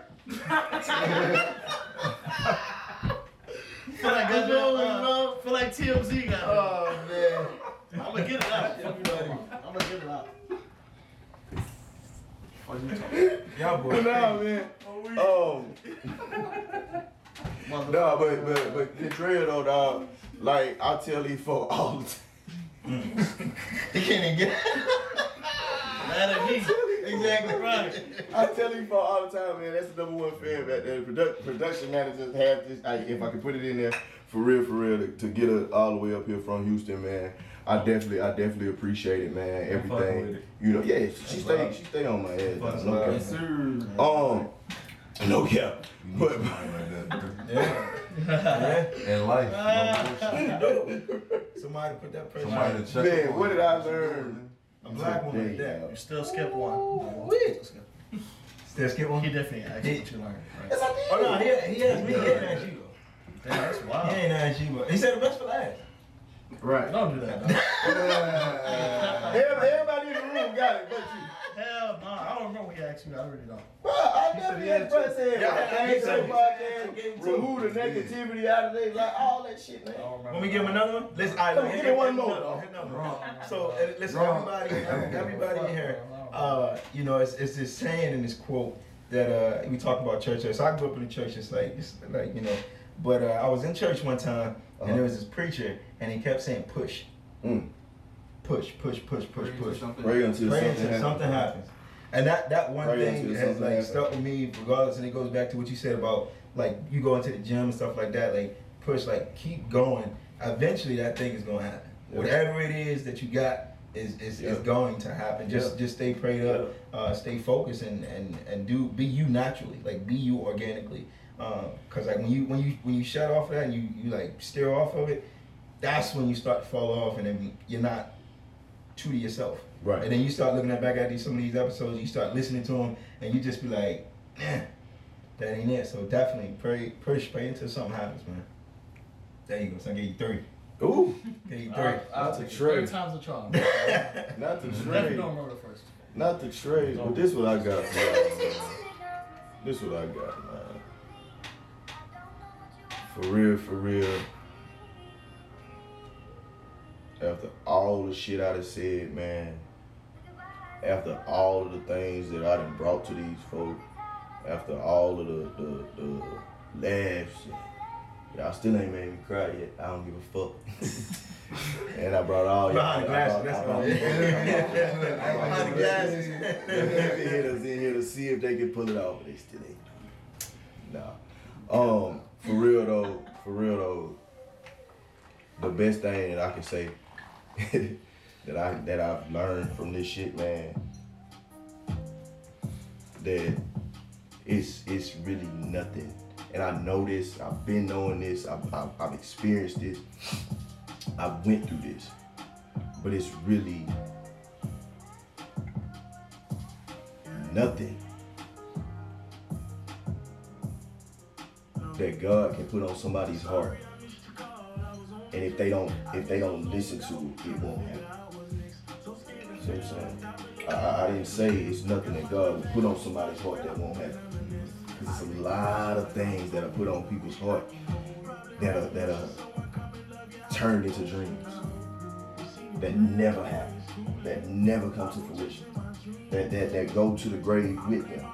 Feel like goddamn, uh, feel like TMZ got Oh man. I'm gonna get it out. I'm gonna get it out. Y'all boys. Nah, man. Um, nah, but but but Kendra though, dog. Like I tell these folks all the time. He can't even get Mad at me. Exactly. Right. I tell these folks all the time, man. That's the number one fan back there. Produ- production managers have this. I, if I could put it in there for real, for real, to, to get her all the way up here from Houston, man. I definitely, I definitely appreciate it, man. I'm fucking with Everything, you know. Yeah, she stay, she stay on my ass. dog. No cap. Yes, sir. Um, no cap. But Yeah. In life. No. Somebody put that pressure Somebody on. to check man, what did. I learn? A black woman at today, that. You still skip one. Wait. Still skip one? He definitely asked you what you learned. Right? Yes, I did. Oh no, he, he asked me. He didn't ask you. Damn, that's He wild. ain't asked you, but he said the best for last. Right. Don't do that. dog. Everybody, everybody in the room got it, but you. Hell no. I don't remember what he asked you. I really don't. Bro, I He said definitely he had had Brett said, Yeah, like, he thanks to said the he- podcast, he gave two. remove the negativity out of it, like all that shit, man. I don't. When we give him another one, let's. All right, Come look, on, here- give me one more, here- dog. here- no, So uh, listen, Wrong. everybody, everybody in here. Uh, you know, it's, it's this saying in this quote that uh, we talk about church. So I grew up in the church. It's like it's like you know, but uh, I was in church one time and there was this preacher and he kept saying push, Mm. push, push, push, push, push. Pray until Pray something until happens. something happens. And that that one Pray thing has like happens. stuck with me regardless, and it goes back to what you said about like you go into the gym and stuff like that. Like push, like keep going. Eventually, that thing is gonna happen. Yeah. Whatever it is that you got is is, Yeah. is going to happen. Just Yeah. just stay prayed up, uh, stay focused, and and and do be you naturally, like be you organically. Because like when you when you when you shut off that and you you like steer off of it, that's when you start to fall off, and then you're not true to yourself. Right. And then you start looking at back at these some of these episodes, you start listening to them, and you just be like, man, that ain't it. So definitely pray, push, pray until something happens, man. There you go. So I gave you three. Ooh, Gave you I'll, three. I'll Not take the it. Time's a charm. not the Definitely trade. don't remember the first. Not the trade, but this what I got for y'all, man. This what I got, man. For real, for real. After all the shit I done said, man. After all of the things that I done brought to these folks. After all of the, the, the laughs. Y'all still ain't made me cry yet. I don't give a fuck. and I brought all y'all. Behind the glasses, I that's brought- what I brought- Behind the glasses. Heavy hitters in here to see if they can pull it off, but they still ain't. Nah. Um, for real though, for real though, the best thing that I can say that I that I've learned from this shit, man, that it's it's really nothing. And I know this. I've been knowing this. I've, I've, I've experienced this. I went through this, but it's really nothing that God can put on somebody's heart. And if they don't, if they don't listen to it, it won't happen. See what I'm saying? I- I, didn't say it's nothing that God will put on somebody's heart that won't happen. Because it's a lot of things that are put on people's heart that are that are turned into dreams that never happen, that never come to fruition, that that, that go to the grave with them.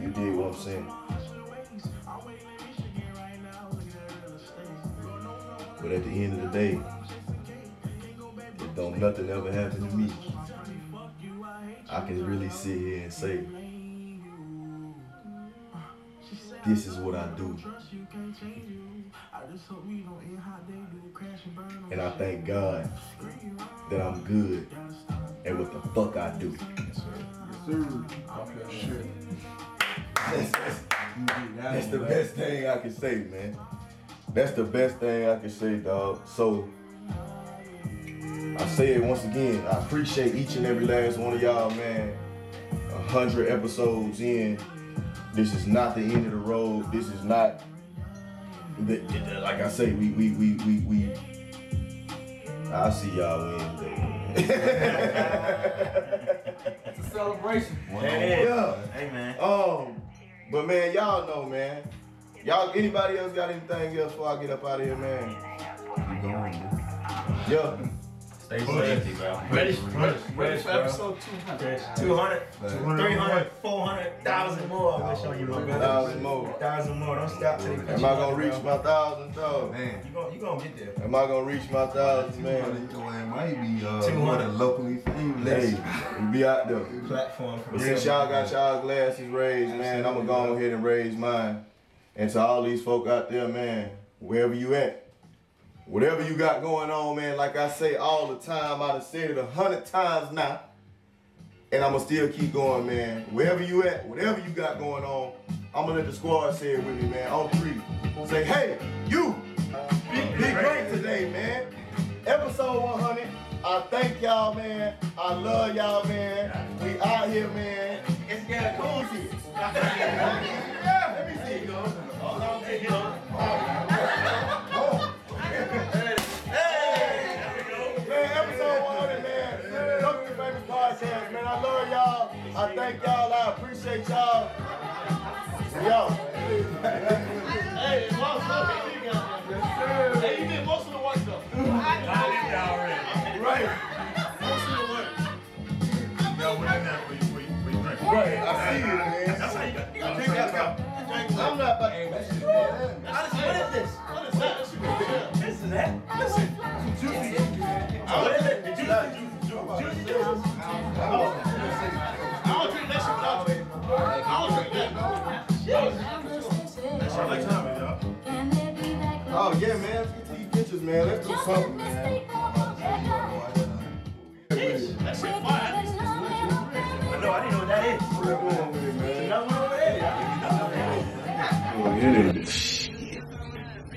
You dig what I'm saying? But at the end of the day, if don't nothing ever happen to me, I can really sit here and say, this is what I do. And I thank God that I'm good at what the fuck I do. That's, that's- that's the best thing I can say, man. That's the best thing I can say, dog. So I say it once again. I appreciate each and every last one of y'all, man. A hundred episodes in. This is not the end of the road. This is not the, the- like I say, we we we we we I'll see y'all Wednesday. It's a celebration. yeah. Hey man. Um, but man, y'all know, man. Y'all, anybody else got anything else before I get up out of here, man? Keep going, man. Yeah. Stay safe, bro. Ready, ready, Ready ready for episode 200. 200, Like, 300, 400, 1,000 more. I'm gonna show you, my brother. Thousand more. 1,000 more. Don't stop till they Am I gonna reach my thousand though? Man. You gonna, you gonna get there. Am I gonna reach my thousand, Man, man? you know, it might be uh, 200. more than locally famous. Hey, we be out there. Platform for But real. since y'all got y'all glasses raised, man, I'ma go ahead and raise mine. And to all these folk out there, man, wherever you at, whatever you got going on, man, like I say all the time, I done said it a hundred times now. And I'ma still keep going, man. Wherever you at, whatever you got going on, I'ma let the squad say it with me, man. On three. Say, hey, you, be, be great today, man. Episode 100. I thank y'all, man. I love y'all, man. We out here, man. It's getting cool I love y'all. I thank y'all. I appreciate y'all. Yo. Okay, you that. Hey, did most of the work though. Right. Most of the work. Yo, that you? For you, for drink? Right. I see you, man. Not about to. What is this? What is that? That shit was good. This is that. Listen. Juicy. What is it? The juicy. Juicy. I don't drink that shit without you. I don't drink that. That's your like time, y'all. Oh, yeah, man. Let's get to these pictures, man. Let's do something, man. That shit fire. I know. I didn't know what that is. Oh, yeah, it is.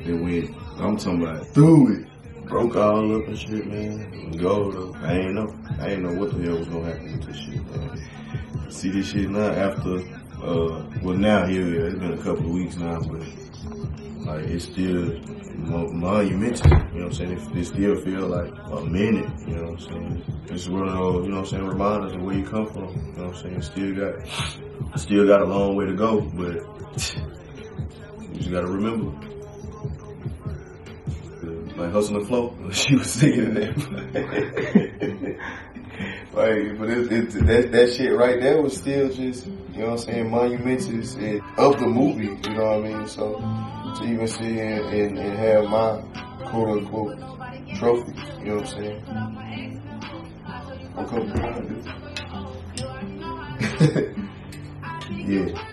Then we, I'm talking about through it. Broke all up and shit, man. Go though. I ain't know. I ain't know what the hell was gonna happen with this shit, man. See this shit now after, uh, well now here. It's been a couple of weeks now, but like it's still monumental. You know what I'm saying? It, it still feel like a minute. You know what I'm saying? It's one of those, you know what I'm saying, reminders of where you come from. You know what I'm saying? Still got, still got a long way to go, but you gotta remember. Like hustle and flow, she was singing that. like, but it, it, that that shit right there was still just, you know what I'm saying, monumentous and of the movie. You know what I mean? So to even sit here and, and have my quote unquote trophy, you know what I'm saying? I'm coming behind it. yeah.